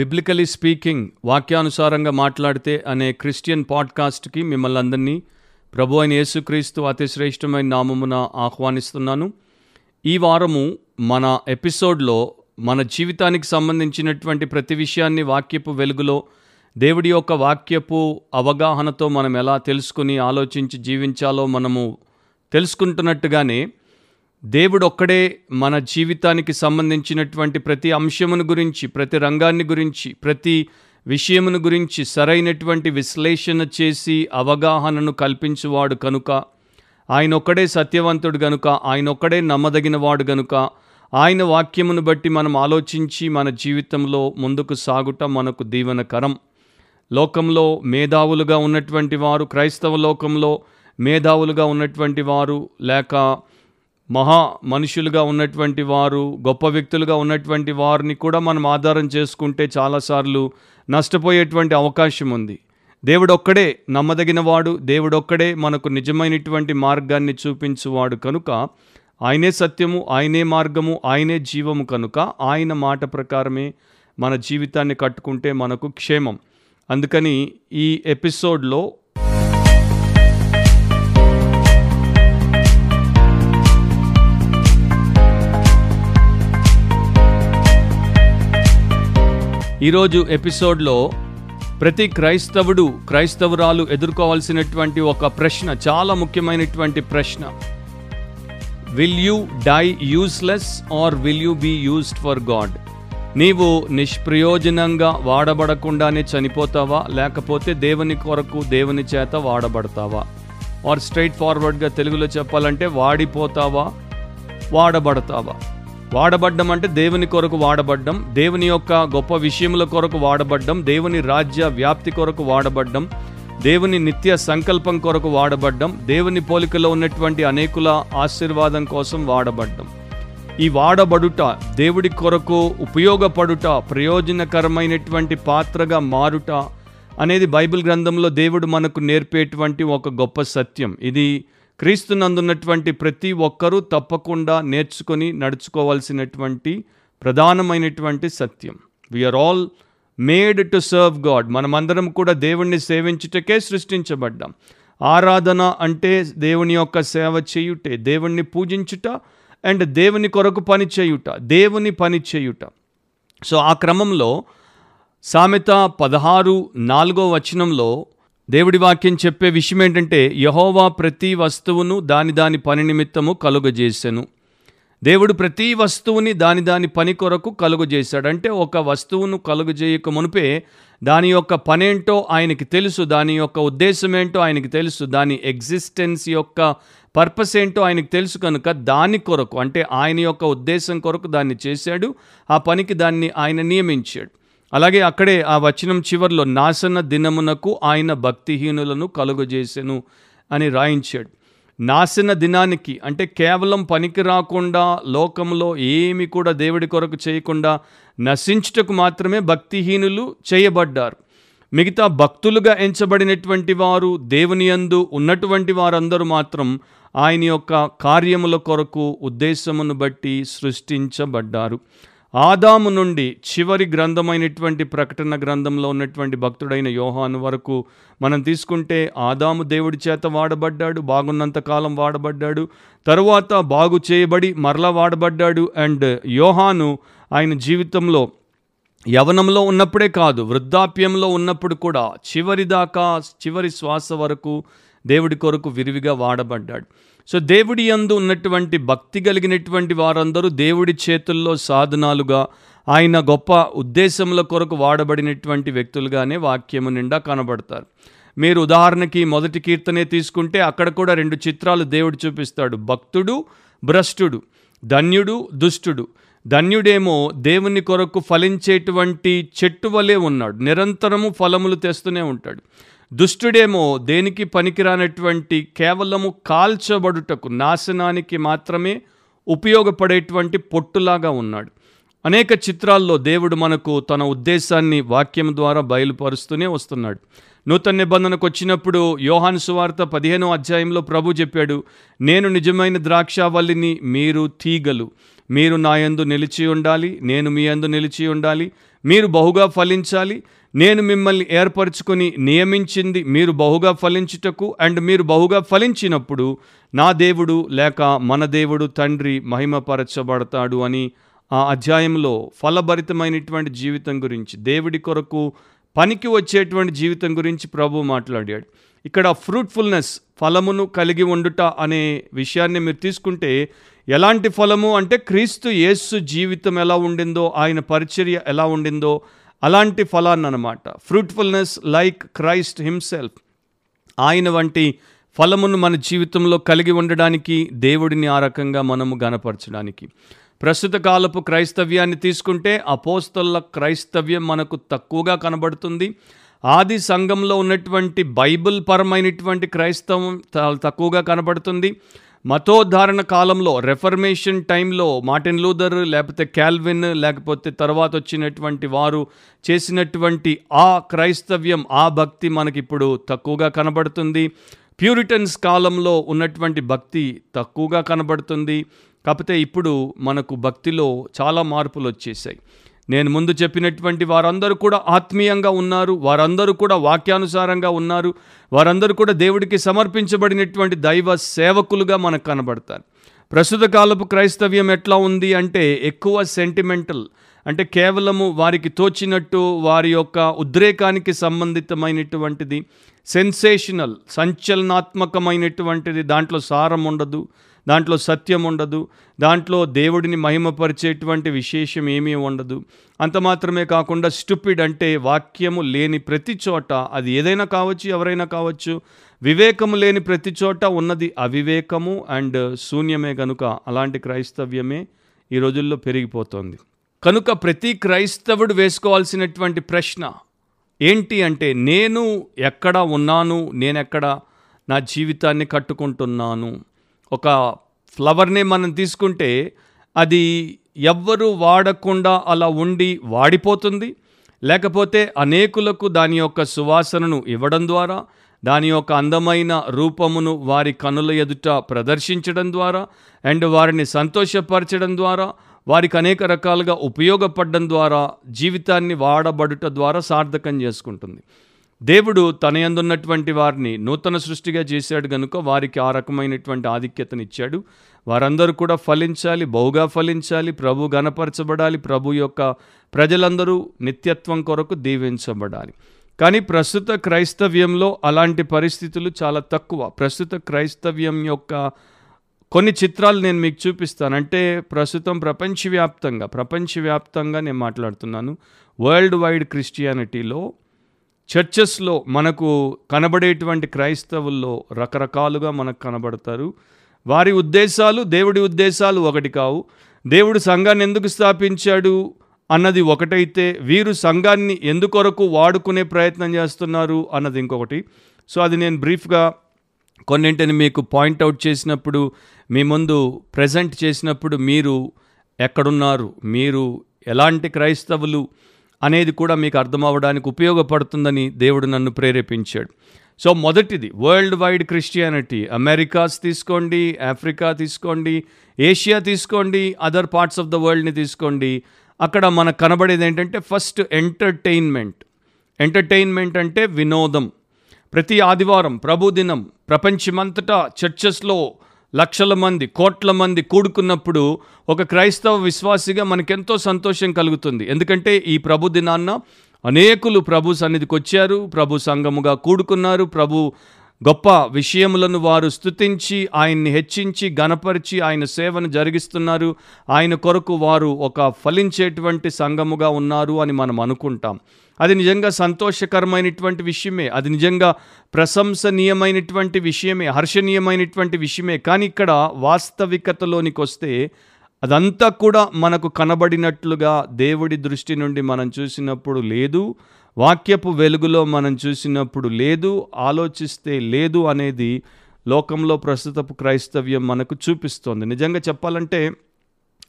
Biblically speaking వాక్యానుసారంగా మాట్లాడితే అనే క్రిస్టియన్ పాడ్కాస్ట్కి మిమ్మల్ని అందరినీ ప్రభు అయిన యేసుక్రీస్తు అతి శ్రేష్టమైన నామమున ఆహ్వానిస్తున్నాను. ఈ వారము మన ఎపిసోడ్లో మన జీవితానికి సంబంధించినటువంటి ప్రతి విషయాన్ని వాక్యపు వెలుగులో దేవుడి యొక్క వాక్యపు అవగాహనతో మనం ఎలా తెలుసుకుని ఆలోచించి జీవించాలో మనము తెలుసుకుంటున్నట్టుగానే దేవుడొక్కడే మన జీవితానికి సంబంధించినటువంటి ప్రతి అంశమును గురించి ప్రతి రంగాన్ని గురించి ప్రతి విషయమును గురించి సరైనటువంటి విశ్లేషణ చేసి అవగాహనను కల్పించువాడు కనుక. ఆయన ఒక్కడే సత్యవంతుడు గనుక ఆయన ఒక్కడే నమ్మదగినవాడు గనుక. ఆయన వాక్యమును బట్టి మనం ఆలోచించి మన జీవితంలో ముందుకు సాగుట మనకు దీవెనకరం. లోకంలో మేధావులుగా ఉన్నటువంటి వారు క్రైస్తవ లోకంలో మేధావులుగా ఉన్నటువంటి వారు లేక మహా మనుషులుగా ఉన్నటువంటి వారు గొప్ప వ్యక్తులుగా ఉన్నటువంటి వారిని కూడా మనం ఆధారం చేసుకుంటే చాలాసార్లు నష్టపోయేటువంటి అవకాశం ఉంది. దేవుడొక్కడే నమ్మదగినవాడు దేవుడొక్కడే మనకు నిజమైనటువంటి మార్గాన్ని చూపించువాడు కనుక ఆయనే సత్యము ఆయనే మార్గము ఆయనే జీవము కనుక ఆయన మాట ప్రకారమే మన జీవితాన్ని కట్టుకుంటే మనకు క్షేమం. అందుకని ఈ ఎపిసోడ్లో ఈరోజు ఎపిసోడ్లో ప్రతి క్రైస్తవుడు క్రైస్తవురాలు ఎదుర్కోవాల్సినటువంటి ఒక ప్రశ్న చాలా ముఖ్యమైనటువంటి ప్రశ్న. Will you die useless or will you be used for God నీవు నిష్ప్రయోజనంగా వాడబడకుండానే చనిపోతావా? లేకపోతే దేవుని కొరకు దేవుని చేత వాడబడతావా? ఆర్ స్ట్రైట్ ఫార్వర్డ్గా తెలుగులో చెప్పాలంటే వాడిపోతావా? వాడబడతావా? వాడబడ్డం అంటే దేవుని కొరకు వాడబడ్డం దేవుని యొక్క గొప్ప విషయముల కొరకు వాడబడ్డం దేవుని రాజ్య వ్యాప్తి కొరకు వాడబడ్డం దేవుని నిత్య సంకల్పం కొరకు వాడబడ్డం దేవుని పోలికలో ఉన్నటువంటి అనేకుల ఆశీర్వాదం కోసం వాడబడ్డం. ఈ వాడబడుట దేవుడి కొరకు ఉపయోగపడుట ప్రయోజనకరమైనటువంటి పాత్రగా మారుట అనేది బైబిల్ గ్రంథంలో దేవుడు మనకు నేర్పేటువంటి ఒక గొప్ప సత్యం. ఇది క్రీస్తునందున్నటువంటి ప్రతి ఒక్కరూ తప్పకుండా నేర్చుకొని నడుచుకోవాల్సినటువంటి ప్రధానమైనటువంటి సత్యం. We are all made to serve God మనమందరం కూడా దేవుణ్ణి సేవించుటకే సృష్టించబడ్డాం. ఆరాధన అంటే దేవుని యొక్క సేవ చేయుటే దేవుణ్ణి పూజించుట అండ్ దేవుని కొరకు పని చేయుట దేవుని పని చేయుట. సో ఆ క్రమంలో సామెత పదహారు నాలుగో వచనంలో దేవుడి వాక్యం చెప్పే విషయం ఏంటంటే యహోవా ప్రతి వస్తువును దాని దాని పని నిమిత్తము కలుగజేసెను. దేవుడు ప్రతి వస్తువుని దాని దాని పని కొరకు కలుగజేశాడు. అంటే ఒక వస్తువును కలుగజేయక మునిపే దాని యొక్క పనేంటో ఆయనకి తెలుసు దాని యొక్క ఉద్దేశం ఏంటో ఆయనకి తెలుసు దాని ఎగ్జిస్టెన్స్ యొక్క పర్పస్ ఏంటో ఆయనకి తెలుసు కనుక దాని కొరకు అంటే ఆయన యొక్క ఉద్దేశం కొరకు దాన్ని చేశాడు ఆ పనికి దాన్ని ఆయన నియమించాడు. అలాగే అక్కడే ఆ వచనం చివరిలో నాశన దినమునకు ఆయన భక్తిహీనులను కలుగజేసెను అని రాయించాడు. నాశన దినానికి అంటే కేవలం పనికి రాకుండా లోకంలో ఏమి కూడా దేవుడి కొరకు చేయకుండా నశించుటకు మాత్రమే భక్తిహీనులు చేయబడ్డారు. మిగతా భక్తులుగా ఎంచబడినటువంటి వారు దేవుని యందు ఉన్నటువంటి వారందరూ మాత్రం ఆయన యొక్క కార్యముల కొరకు ఉద్దేశమును బట్టి సృష్టించబడ్డారు. ఆదాము నుండి చివరి గ్రంథమైనటువంటి ప్రకటన గ్రంథంలో ఉన్నటువంటి భక్తుడైన యోహాను వరకు మనం తీసుకుంటే ఆదాము దేవుడి చేత వాడబడ్డాడు బాగున్నంత కాలం వాడబడ్డాడు తరువాత బాగు చేయబడి మరలా వాడబడ్డాడు అండ్ యోహాను ఆయన జీవితంలో యవనంలో ఉన్నప్పుడే కాదు వృద్ధాప్యంలో ఉన్నప్పుడు కూడా చివరి దాకా చివరి శ్వాస వరకు దేవుడి కొరకు విరివిగా వాడబడ్డాడు. సో దేవుడి యందు ఉన్నటువంటి భక్తి కలిగినటువంటి వారందరూ దేవుడి చేతుల్లో సాధనాలుగా ఆయన గొప్ప ఉద్దేశముల కొరకు వాడబడినటువంటి వ్యక్తులుగానే వాక్యము నిండా కనబడతారు. మీరు ఉదాహరణకి మొదటి కీర్తనే తీసుకుంటే అక్కడ కూడా రెండు చిత్రాలు దేవుడు చూపిస్తాడు. భక్తుడు భ్రష్టుడు ధన్యుడు దుష్టుడు. ధన్యుడేమో దేవుని కొరకు ఫలించేటువంటి చెట్టు వలె ఉన్నాడు. నిరంతరము ఫలములు తెస్తూనే ఉంటాడు. దుష్టుడేమో దేనికి పనికిరానటువంటి కేవలము కాల్చబడుటకు నాశనానికి మాత్రమే ఉపయోగపడేటువంటి పొట్టులాగా ఉన్నాడు. అనేక చిత్రాల్లో దేవుడు మనకు తన ఉద్దేశాన్ని వాక్యం ద్వారా బయలుపరుస్తూనే వస్తున్నాడు. నూతన నిబంధనకు వచ్చినప్పుడు యోహాను సువార్త పదిహేనో అధ్యాయంలో ప్రభు చెప్పాడు నేను నిజమైన ద్రాక్షావల్లిని మీరు తీగలు. మీరు నా యందు నిలిచి ఉండాలి నేను మీ యందు నిలిచి ఉండాలి. మీరు బహుగా ఫలించాలి నేను మిమ్మల్ని ఏర్పరచుకొని నియమించింది మీరు బహుగా ఫలించుటకు అండ్ మీరు బహుగా ఫలించినప్పుడు నా దేవుడు లేక మన దేవుడు తండ్రి మహిమపరచబడతాడు అని ఆ అధ్యాయంలో ఫలభరితమైనటువంటి జీవితం గురించి దేవుడి కొరకు పనికి వచ్చేటువంటి జీవితం గురించి ప్రభు మాట్లాడాడు. ఇక్కడ ఫ్రూట్ఫుల్నెస్ ఫలమును కలిగి ఉండుట అనే విషయాన్ని మీరు తీసుకుంటే ఎలాంటి ఫలము అంటే క్రీస్తు యేస్సు జీవితం ఎలా ఉండిందో ఆయన పరిచర్య ఎలా ఉండిందో అలాంటి ఫలాన్ని అనమాట ఫ్రూట్ఫుల్నెస్ లైక్ క్రైస్ట్ హిమ్సెల్ఫ్ ఆయన వంటి ఫలమును మన జీవితంలో కలిగి ఉండడానికి దేవుడిని ఆ రకంగా మనము గనపరచడానికి ప్రస్తుత కాలపు క్రైస్తవ్యాన్ని తీసుకుంటే అపోస్తల క్రైస్తవ్యం మనకు తక్కువగా కనబడుతుంది. ఆది సంఘంలో ఉన్నటువంటి బైబిల్ పరమైనటువంటి క్రైస్తవం తక్కువగా కనబడుతుంది. మతోద్ధారణ కాలంలో రెఫర్మేషన్ టైంలో మార్టిన్ లూథర్ లేకపోతే క్యాల్విన్ లేకపోతే తర్వాత వచ్చినటువంటి వారు చేసినటువంటి ఆ క్రైస్తవ్యం ఆ భక్తి మనకిప్పుడు తక్కువగా కనబడుతుంది. ప్యూరిటన్స్ కాలంలో ఉన్నటువంటి భక్తి తక్కువగా కనబడుతుంది. కాకపోతే ఇప్పుడు మనకు భక్తిలో చాలా మార్పులు వచ్చేసాయి. నేను ముందు చెప్పినటువంటి వారందరూ కూడా ఆత్మీయంగా ఉన్నారు వారందరూ కూడా వాక్యానుసారంగా ఉన్నారు వారందరూ కూడా దేవుడికి సమర్పించబడినటువంటి దైవ సేవకులుగా మనకు కనబడతారు. ప్రస్తుత కాలపు క్రైస్తవ్యం ఎట్లా ఉంది అంటే ఎక్కువ సెంటిమెంటల్ అంటే కేవలము వారికి తోచినట్టు వారి యొక్క ఉద్రేకానికి సంబంధితమైనటువంటిది సెన్సేషనల్ సంచలనాత్మకమైనటువంటిది దాంట్లో సారం ఉండదు. దాంట్లో సత్యం ఉండదు దాంట్లో దేవుడిని మహిమపరిచేటువంటి విశేషం ఏమీ ఉండదు. అంత మాత్రమే కాకుండా స్టూపిడ్ అంటే వాక్యము లేని ప్రతి చోట అది ఏదైనా కావచ్చు ఎవరైనా కావచ్చు వివేకము లేని ప్రతి చోట ఉన్నది అవివేకము అండ్ శూన్యమే కనుక అలాంటి క్రైస్తవ్యమే ఈ రోజుల్లో పెరిగిపోతుంది. కనుక ప్రతి క్రైస్తవుడు వేసుకోవాల్సినటువంటి ప్రశ్న ఏంటి అంటే నేను ఎక్కడ ఉన్నాను నేనెక్కడ నా జీవితాన్ని కట్టుకుంటున్నాను? ఒక ఫ్లవర్ని మనం తీసుకుంటే అది ఎవ్వరు వాడకుండా అలా ఉండి వాడిపోతుంది. లేకపోతే అనేకులకు దాని యొక్క సువాసనను ఇవ్వడం ద్వారా దాని యొక్క అందమైన రూపమును వారి కనుల ఎదుట ప్రదర్శించడం ద్వారా అండ్ వారిని సంతోషపరచడం ద్వారా వారికి అనేక రకాలుగా ఉపయోగపడడం ద్వారా జీవితాన్ని వాడబడుట ద్వారా సార్థకం చేసుకుంటుంది. దేవుడు తనయందున్నటువంటి వారిని నూతన సృష్టిగా చేశాడు కనుక వారికి ఆ రకమైనటువంటి ఆధిక్యతనిచ్చాడు. వారందరూ కూడా ఫలించాలి బహుగా ఫలించాలి ప్రభు గణపరచబడాలి ప్రభు యొక్క ప్రజలందరూ నిత్యత్వం కొరకు దీవించబడాలి. కానీ ప్రస్తుత క్రైస్తవ్యంలో అలాంటి పరిస్థితులు చాలా తక్కువ. ప్రస్తుత క్రైస్తవ్యం యొక్క కొన్ని చిత్రాలు నేను మీకు చూపిస్తాను. అంటే ప్రస్తుతం ప్రపంచవ్యాప్తంగా ప్రపంచవ్యాప్తంగా నేను మాట్లాడుతున్నాను. వరల్డ్ వైడ్ క్రిస్టియానిటీలో చర్చెస్లో మనకు కనబడేటువంటి క్రైస్తవుల్లో రకరకాలుగా మనకు కనబడతారు. వారి ఉద్దేశాలు దేవుడి ఉద్దేశాలు ఒకటి కావు. దేవుడు సంఘాన్ని ఎందుకు స్థాపించాడు అన్నది ఒకటైతే వీరు సంఘాన్ని ఎందుకొరకు వాడుకునే ప్రయత్నం చేస్తున్నారు అన్నది ఇంకొకటి. సో అది నేను బ్రీఫ్గా కొన్నింటిని మీకు పాయింట్అవుట్ చేసినప్పుడు మీ ముందు ప్రజెంట్ చేసినప్పుడు మీరు ఎక్కడున్నారు? మీరు ఎలాంటి క్రైస్తవులు? అనేది కూడా మీకు అర్థం అవ్వడానికి ఉపయోగపడుతుందని దేవుడు నన్ను ప్రేరేపించాడు. సో మొదటిది వరల్డ్ వైడ్ క్రిస్టియానిటీ అమెరికాస్ తీసుకోండి ఆఫ్రికా తీసుకోండి ఏషియా తీసుకోండి అదర్ పార్ట్స్ ఆఫ్ ద వరల్డ్ని తీసుకోండి. అక్కడ మనకు కనబడేది ఏంటంటే ఫస్ట్ ఎంటర్టైన్మెంట్ ఎంటర్టైన్మెంట్ అంటే వినోదం. ప్రతి ఆదివారం ప్రభుదినం ప్రపంచమంతటా చర్చెస్లో లక్షల మంది కోట్ల మంది కూడుకున్నప్పుడు ఒక క్రైస్తవ విశ్వాసిగా మనకెంతో సంతోషం కలుగుతుంది. ఎందుకంటే ఈ ప్రభు దినాన్న అనేకులు ప్రభు సన్నిధికి వచ్చారు ప్రభు సంఘముగా కూడుకున్నారు ప్రభు గొప్ప విషయములను వారు స్తుతించి ఆయన్ని హెచ్చించి గనపరిచి ఆయన సేవను జరిగిస్తున్నారు. ఆయన కొరకు వారు ఒక ఫలించేటువంటి సంఘముగా ఉన్నారు అని మనం అనుకుంటాం. అది నిజంగా సంతోషకరమైనటువంటి విషయమే. అది నిజంగా ప్రశంసనీయమైనటువంటి విషయమే హర్షణీయమైనటువంటి విషయమే. కానీ ఇక్కడ వాస్తవికతలోనికి వస్తే అదంతా కూడా మనకు కనబడినట్లుగా దేవుడి దృష్టి నుండి మనం చూసినప్పుడు లేదు. వాక్యపు వెలుగులో మనం చూసినప్పుడు లేదు. ఆలోచిస్తే లేదు అనేది లోకంలో ప్రస్తుతపు క్రైస్తవ్యం మనకు చూపిస్తోంది. నిజంగా చెప్పాలంటే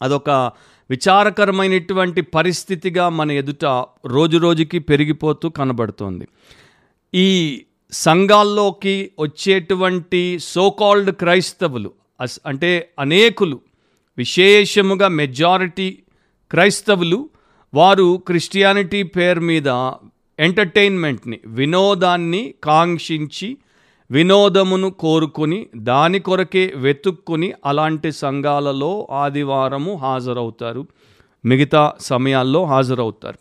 అదొక విచారకరమైనటువంటి పరిస్థితిగా మన ఎదుట రోజు రోజుకి పెరిగిపోతూ కనబడుతోంది. ఈ సంఘాల్లోకి వచ్చేటువంటి సోకాల్డ్ క్రైస్తవులు అస్ అంటే అనేకులు విశేషముగా మెజారిటీ క్రైస్తవులు వారు క్రిస్టియానిటీ పేరు మీద ఎంటర్టైన్మెంట్ని వినోదాన్ని కాంక్షించి వినోదమును కోరుకొని దాని కొరకే వెతుక్కుని అలాంటి సంఘాలలో ఆదివారము హాజరవుతారు. మిగతా సమయాల్లో హాజరవుతారు.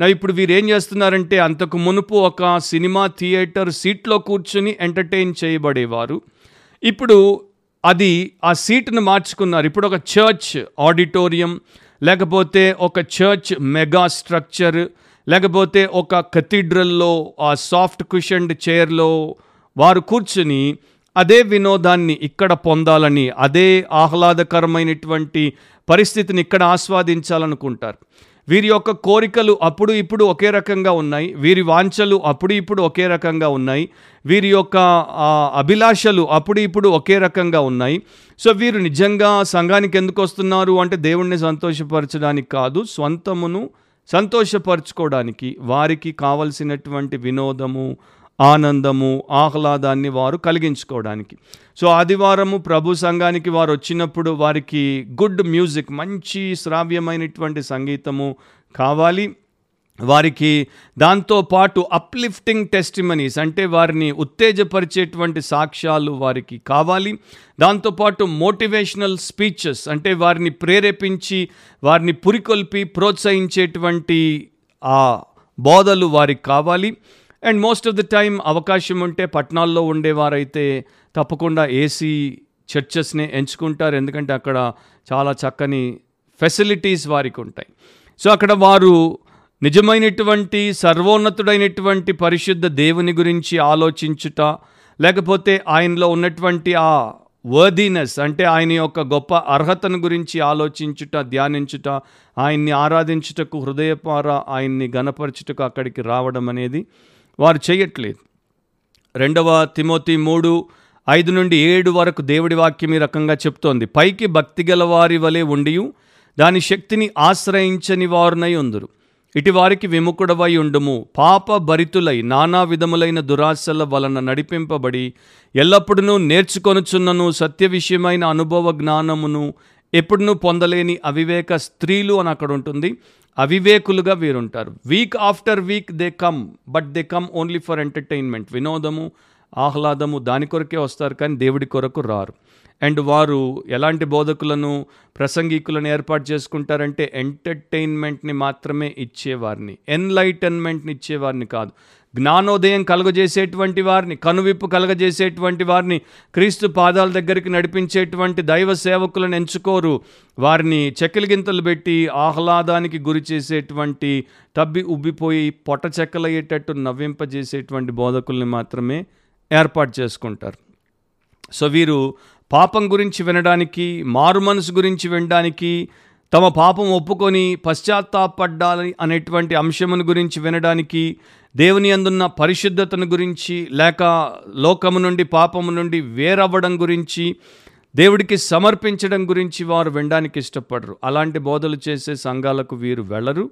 నా ఇప్పుడు వీరు ఏం చేస్తున్నారంటే అంతకు మునుపు ఒక సినిమా థియేటర్ సీట్లో కూర్చుని ఎంటర్టైన్ చేయబడేవారు. ఇప్పుడు అది ఆ సీట్ను మార్చుకున్నారు. ఇప్పుడు ఒక చర్చ్ ఆడిటోరియం లేకపోతే ఒక చర్చ్ మెగా స్ట్రక్చర్ లేకపోతే ఒక కథీడ్రల్లో ఆ సాఫ్ట్ కుషన్డ్ చైర్లో వారు కూర్చుని అదే వినోదాన్ని ఇక్కడ పొందాలని అదే ఆహ్లాదకరమైనటువంటి పరిస్థితిని ఇక్కడ ఆస్వాదించాలనుకుంటారు. వీరి యొక్క కోరికలు అప్పుడు ఇప్పుడు ఒకే రకంగా ఉన్నాయి. వీరి వాంఛలు అప్పుడు ఇప్పుడు ఒకే రకంగా ఉన్నాయి. వీరి యొక్క అభిలాషలు అప్పుడు ఇప్పుడు ఒకే రకంగా ఉన్నాయి. సో వీరు నిజంగా సంఘానికి ఎందుకు వస్తున్నారు అంటే దేవుణ్ణి సంతోషపరచడానికి కాదు స్వంతమును సంతోషపరచుకోవడానికి వారికి కావలసినటువంటి వినోదము ఆనందము ఆహ్లాదాన్ని వారు కలిగించుకోవడానికి. సో ఆదివారము ప్రభు సంఘానికి వారు వచ్చినప్పుడు వారికి గుడ్ మ్యూజిక్ మంచి శ్రావ్యమైనటువంటి సంగీతము కావాలి. వారికి దాంతోపాటు అప్లిఫ్టింగ్ టెస్టిమనీస్ అంటే వారిని ఉత్తేజపరిచేటువంటి సాక్ష్యాలు వారికి కావాలి. దాంతోపాటు మోటివేషనల్ స్పీచెస్ అంటే వారిని ప్రేరేపించి వారిని పురికొల్పి ప్రోత్సహించేటువంటి ఆ బోధలు వారికి కావాలి. And most of the time అవకాశం ఉంటే పట్టణాల్లో ఉండేవారైతే తప్పకుండా ఏసీ చర్చెస్ని ఎంచుకుంటారు. ఎందుకంటే అక్కడ చాలా చక్కని ఫెసిలిటీస్ వారికి ఉంటాయి. సో అక్కడ వారు నిజమైనటువంటి సర్వోన్నతుడైనటువంటి పరిశుద్ధ దేవుని గురించి ఆలోచించుట లేకపోతే ఆయనలో ఉన్నటువంటి ఆ వర్దీనెస్ అంటే ఆయన యొక్క గొప్ప అర్హతను గురించి ఆలోచించుట ధ్యానించుట ఆయన్ని ఆరాధించుటకు హృదయపార ఆయన్ని గనపరచుటకు అక్కడికి రావడం అనేది వారు చేయట్లేదు. రెండవ తిమోతి మూడు ఐదు నుండి ఏడు వరకు దేవుడి వాక్యం ఈ రకంగా చెప్తోంది. పైకి భక్తి గల వారి వలె ఉండియు దాని శక్తిని ఆశ్రయించని వారునై ఉందరు. ఇటు వారికి విముఖుడవై ఉండుము. పాప భరితులై నానా విధములైన దురాశల వలన నడిపింపబడి ఎల్లప్పుడూ నేర్చుకొనుచున్నను సత్య విషయమైన అనుభవ జ్ఞానమును ఎప్పుడునూ పొందలేని అవివేక స్త్రీలు అని అక్కడ ఉంటుంది. అవివేకులుగా వీరుంటారు. Week after week they come but they come only for entertainment వినోదము ఆహ్లాదము దాని కొరకే వస్తారు కానీ దేవుడి కొరకు రారు. అండ్ వారు ఎలాంటి బోధకులను ప్రసంగికులను ఏర్పాటు చేసుకుంటారంటే ఎంటర్టైన్మెంట్ని మాత్రమే ఇచ్చేవారిని. ఎన్లైటన్మెంట్ని ఇచ్చేవారిని కాదు. జ్ఞానోదయం కలుగజేసేటువంటి వారిని కనువిప్పు కలుగజేసేటువంటి వారిని క్రీస్తు పాదాల దగ్గరికి నడిపించేటువంటి దైవ సేవకులను ఎంచుకోరు. వారిని చెక్కలిగింతలు పెట్టి ఆహ్లాదానికి గురి చేసేటువంటి తబ్బి ఉబ్బిపోయి పొట్ట చెక్కలయ్యేటట్టు నవ్వింపజేసేటువంటి బోధకుల్ని మాత్రమే ఏర్పాటు చేసుకుంటారు. సో వీరు పాపం గురించి వినడానికి మారు మనసు గురించి వినడానికి తమ పాపం ఒప్పుకొని పశ్చాత్తాపడ్డాలి అనేటువంటి అంశమును గురించి వినడానికి దేవుని అందున్న పరిశుద్ధతను గురించి లేక లోకము నుండి పాపము నుండి వేరవ్వడం గురించి దేవుడికి సమర్పించడం గురించి వారు వినడానికి ఇష్టపడరు. అలాంటి బోధలు చేసే సంఘాలకు వీరు వెళ్ళరు.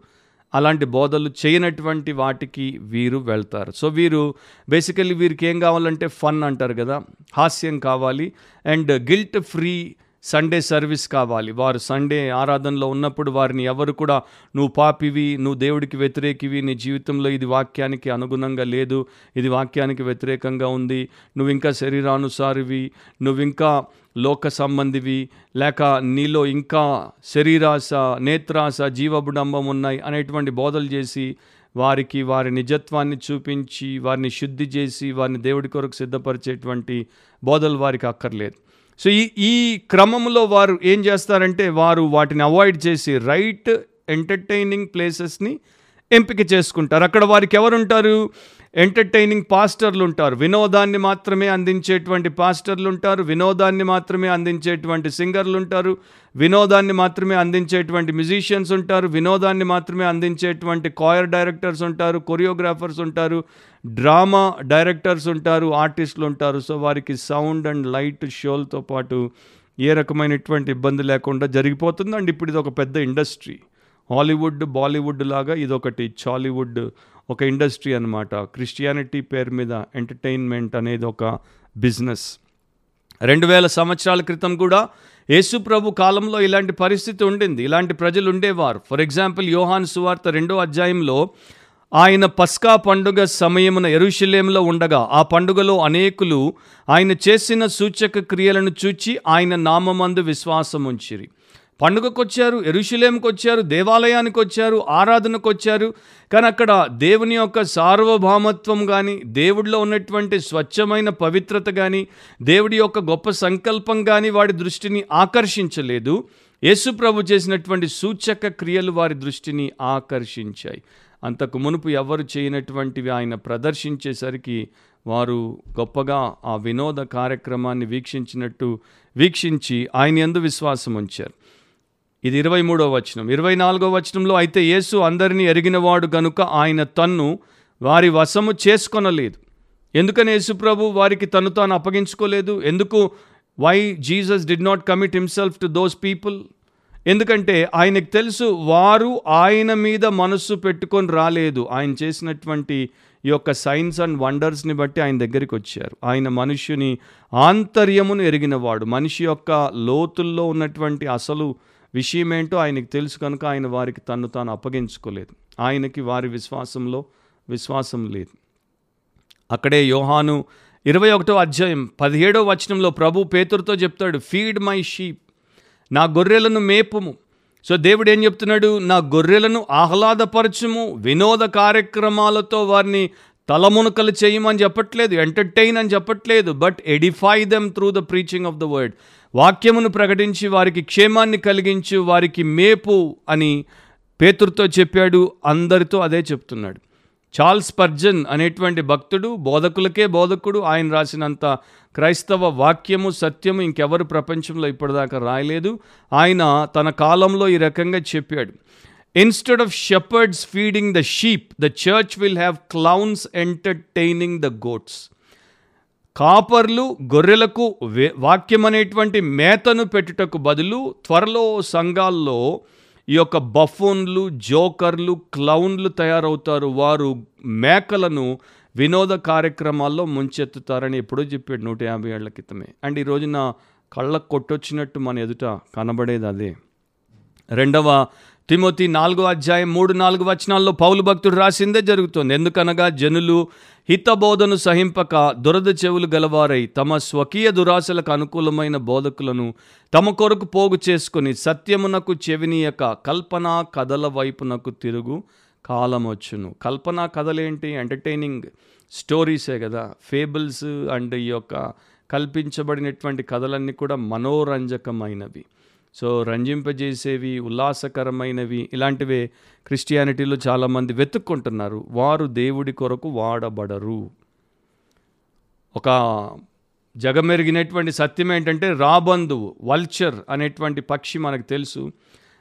అలాంటి బోధలు చేయనటువంటి వాటికి వీరు వెళ్తారు. సో వీరు బేసికల్లీ వీరికి ఏం కావాలంటే ఫన్ అంటారు కదా హాస్యం కావాలి. And guilt free Sunday service కావాలి. వారు సండే ఆరాధనలో ఉన్నప్పుడు వారిని ఎవరు కూడా నువ్వు పాపివి నువ్వు దేవుడికి వ్యతిరేకివి నీ జీవితంలో ఇది వాక్యానికి అనుగుణంగా లేదు ఇది వాక్యానికి వ్యతిరేకంగా ఉంది నువ్వు ఇంకా శరీరానుసారివి నువ్వు ఇంకా లోక సంబంధివి లేక నీలో ఇంకా శరీరాశ నేత్రాశ జీవబుడంబం ఉన్నాయి అనేటువంటి బోధలు చేసి వారికి వారి నిజత్వాన్ని చూపించి వారిని శుద్ధి చేసి వారిని దేవుడి కొరకు సిద్ధపరిచేటువంటి బోధలు వారికి అక్కర్లేదు. సో ఈ ఈ క్రమంలో వారు ఏం చేస్తారంటే వారు వాటిని అవాయిడ్ చేసి రైట్ ఎంటర్టైనింగ్ ప్లేసెస్ని ఎంపిక చేసుకుంటారు. అక్కడ వారికి ఎవరుంటారు? ఎంటర్టైనింగ్ పాస్టర్లు ఉంటారు వినోదాన్ని మాత్రమే అందించేటువంటి పాస్టర్లు ఉంటారు వినోదాన్ని మాత్రమే అందించేటువంటి సింగర్లు ఉంటారు వినోదాన్ని మాత్రమే అందించేటువంటి మ్యూజిషియన్స్ ఉంటారు వినోదాన్ని మాత్రమే అందించేటువంటి కాయర్ డైరెక్టర్స్ ఉంటారు కొరియోగ్రాఫర్స్ ఉంటారు డ్రామా డైరెక్టర్స్ ఉంటారు ఆర్టిస్టులు ఉంటారు సో వారికి సౌండ్ అండ్ లైట్ షోలతో పాటు ఏ రకమైనటువంటి ఇబ్బంది లేకుండా జరిగిపోతుంది అండ్ ఇప్పుడు ఇది ఒక పెద్ద ఇండస్ట్రీ. హాలీవుడ్ బాలీవుడ్ లాగా ఇదొకటి. చాలీవుడ్ ఒక ఇండస్ట్రీ అనమాట క్రిస్టియానిటీ పేరు మీద ఎంటర్టైన్మెంట్ అనేది ఒక బిజినెస్. రెండు వేల సంవత్సరాల క్రితం కూడా యేసుప్రభు కాలంలో ఇలాంటి పరిస్థితి ఉండింది. ఇలాంటి ప్రజలు ఉండేవారు. ఫర్ ఎగ్జాంపుల్ యోహాన్ సువార్త రెండో అధ్యాయంలో ఆయన పస్కా పండుగ సమయమున ఎరుషలేంలో ఉండగా ఆ పండుగలో అనేకులు ఆయన చేసిన సూచక క్రియలను చూచి ఆయన నామమందు విశ్వాసం ఉంచిరి పండుగకు వచ్చారు ఎరుషులేంకి వచ్చారు దేవాలయానికి వచ్చారు ఆరాధనకు వచ్చారు కానీ అక్కడ దేవుని యొక్క సార్వభౌమత్వం కానీ దేవుడిలో ఉన్నటువంటి స్వచ్ఛమైన పవిత్రత కానీ దేవుడి యొక్క గొప్ప సంకల్పం కానీ వాడి దృష్టిని ఆకర్షించలేదు. యేసు ప్రభు చేసినటువంటి సూచక క్రియలు వారి దృష్టిని ఆకర్షించాయి. అంతకు మునుపు ఎవరు చేయనటువంటివి ఆయన ప్రదర్శించేసరికి వారు గొప్పగా ఆ వినోద కార్యక్రమాన్ని వీక్షించినట్టు వీక్షించి ఆయన ఎందు విశ్వాసం ఉంచారు ఇది ఇరవై మూడో వచనం. ఇరవై నాలుగో వచనంలో అయితే యేసు అందరినీ ఎరిగినవాడు గనుక ఆయన తన్ను వారి వశము చేసుకొనలేదు. ఎందుకని యేసుప్రభు వారికి తను తాను అప్పగించుకోలేదు? ఎందుకు? Why Jesus did not commit himself to those people ఎందుకంటే ఆయనకు తెలుసు వారు ఆయన మీద మనస్సు పెట్టుకొని రాలేదు. ఆయన చేసినటువంటి ఈ యొక్క సైన్స్ అండ్ వండర్స్ని బట్టి ఆయన దగ్గరికి వచ్చారు. ఆయన మనుష్యుని ఆంతర్యమును ఎరిగినవాడు. మనిషి యొక్క లోతుల్లో ఉన్నటువంటి అసలు విషయం ఏంటో ఆయనకు తెలుసు కనుక ఆయన వారికి తన్ను తాను అప్పగించుకోలేదు. ఆయనకి వారి విశ్వాసంలో విశ్వాసం లేదు. అక్కడే యోహాను ఇరవై ఒకటో అధ్యాయం పదిహేడో వచనంలో ప్రభు పేతురుతో చెప్తాడు ఫీడ్ మై షీప్ నా గొర్రెలను మేపుము. సో దేవుడు ఏం చెప్తున్నాడు? నా గొర్రెలను ఆహ్లాదపరచుము. వినోద కార్యక్రమాలతో వారిని తలమునకలు చేయమని చెప్పట్లేదు ఎంటర్టైన్ అని చెప్పట్లేదు but edify them through the preaching of the word వాక్యమును ప్రకటించి వారికి క్షేమాన్ని కలిగించు వారికి మేపు అని పేతురుతో చెప్పాడు. అందరితో అదే చెప్తున్నాడు. చార్ల్స్ పర్జన్ అనేటువంటి భక్తుడు బోధకులకే బోధకుడు ఆయన రాసినంత క్రైస్తవ వాక్యము సత్యము ఇంకెవరు ప్రపంచంలో ఇప్పటిదాకా రాయలేదు. ఆయన తన కాలంలో ఈ రకంగా చెప్పాడు. Instead of shepherds feeding the sheep the church will have clowns entertaining the goats కాపర్లు గొర్రెలకు వే- మేతను పెట్టుటకు బదులు త్వరలో సంఘాల్లో ఈ యొక్క బఫోన్లు జోకర్లు క్లౌన్లు తయారవుతారు. వారు మేకలను వినోద కార్యక్రమాల్లో ముంచెత్తుతారని ఎప్పుడో చెప్పాడు నూట యాభై ఏళ్ళ క్రితమే. అండ్ ఈ రోజున కళ్ళకు కొట్టొచ్చినట్టు మన ఎదుట కనబడేది అదే. రెండవ తిమోతి నాలుగో అధ్యాయం మూడు నాలుగు వచనాల్లో పౌలు భక్తుడు రాసిందే జరుగుతుంది. ఎందుకనగా జనులు హితబోధను సహింపక దురద చెవులు గలవారై తమ స్వకీయ దురాశలకు అనుకూలమైన బోధకులను తమ కొరకు పోగు చేసుకుని సత్యమునకు చెవినీయక కల్పనా కథల వైపునకు తిరుగు కాలం వచ్చును కల్పనా కథలేంటి? ఎంటర్టైనింగ్ స్టోరీసే కదా. ఫేబుల్స్ అండ్ ఈ యొక్క కల్పించబడినటువంటి కథలన్నీ కూడా మనోరంజకమైనవి. సో రంజింపజేసేవి ఉల్లాసకరమైనవి ఇలాంటివే క్రిస్టియానిటీలో చాలామంది వెతుక్కుంటున్నారు. వారు దేవుడి కొరకు వాడబడరు. ఒక జగమెరిగినటువంటి సత్యం ఏంటంటే రాబందువు వల్చర్ అనేటువంటి పక్షి మనకు తెలుసు.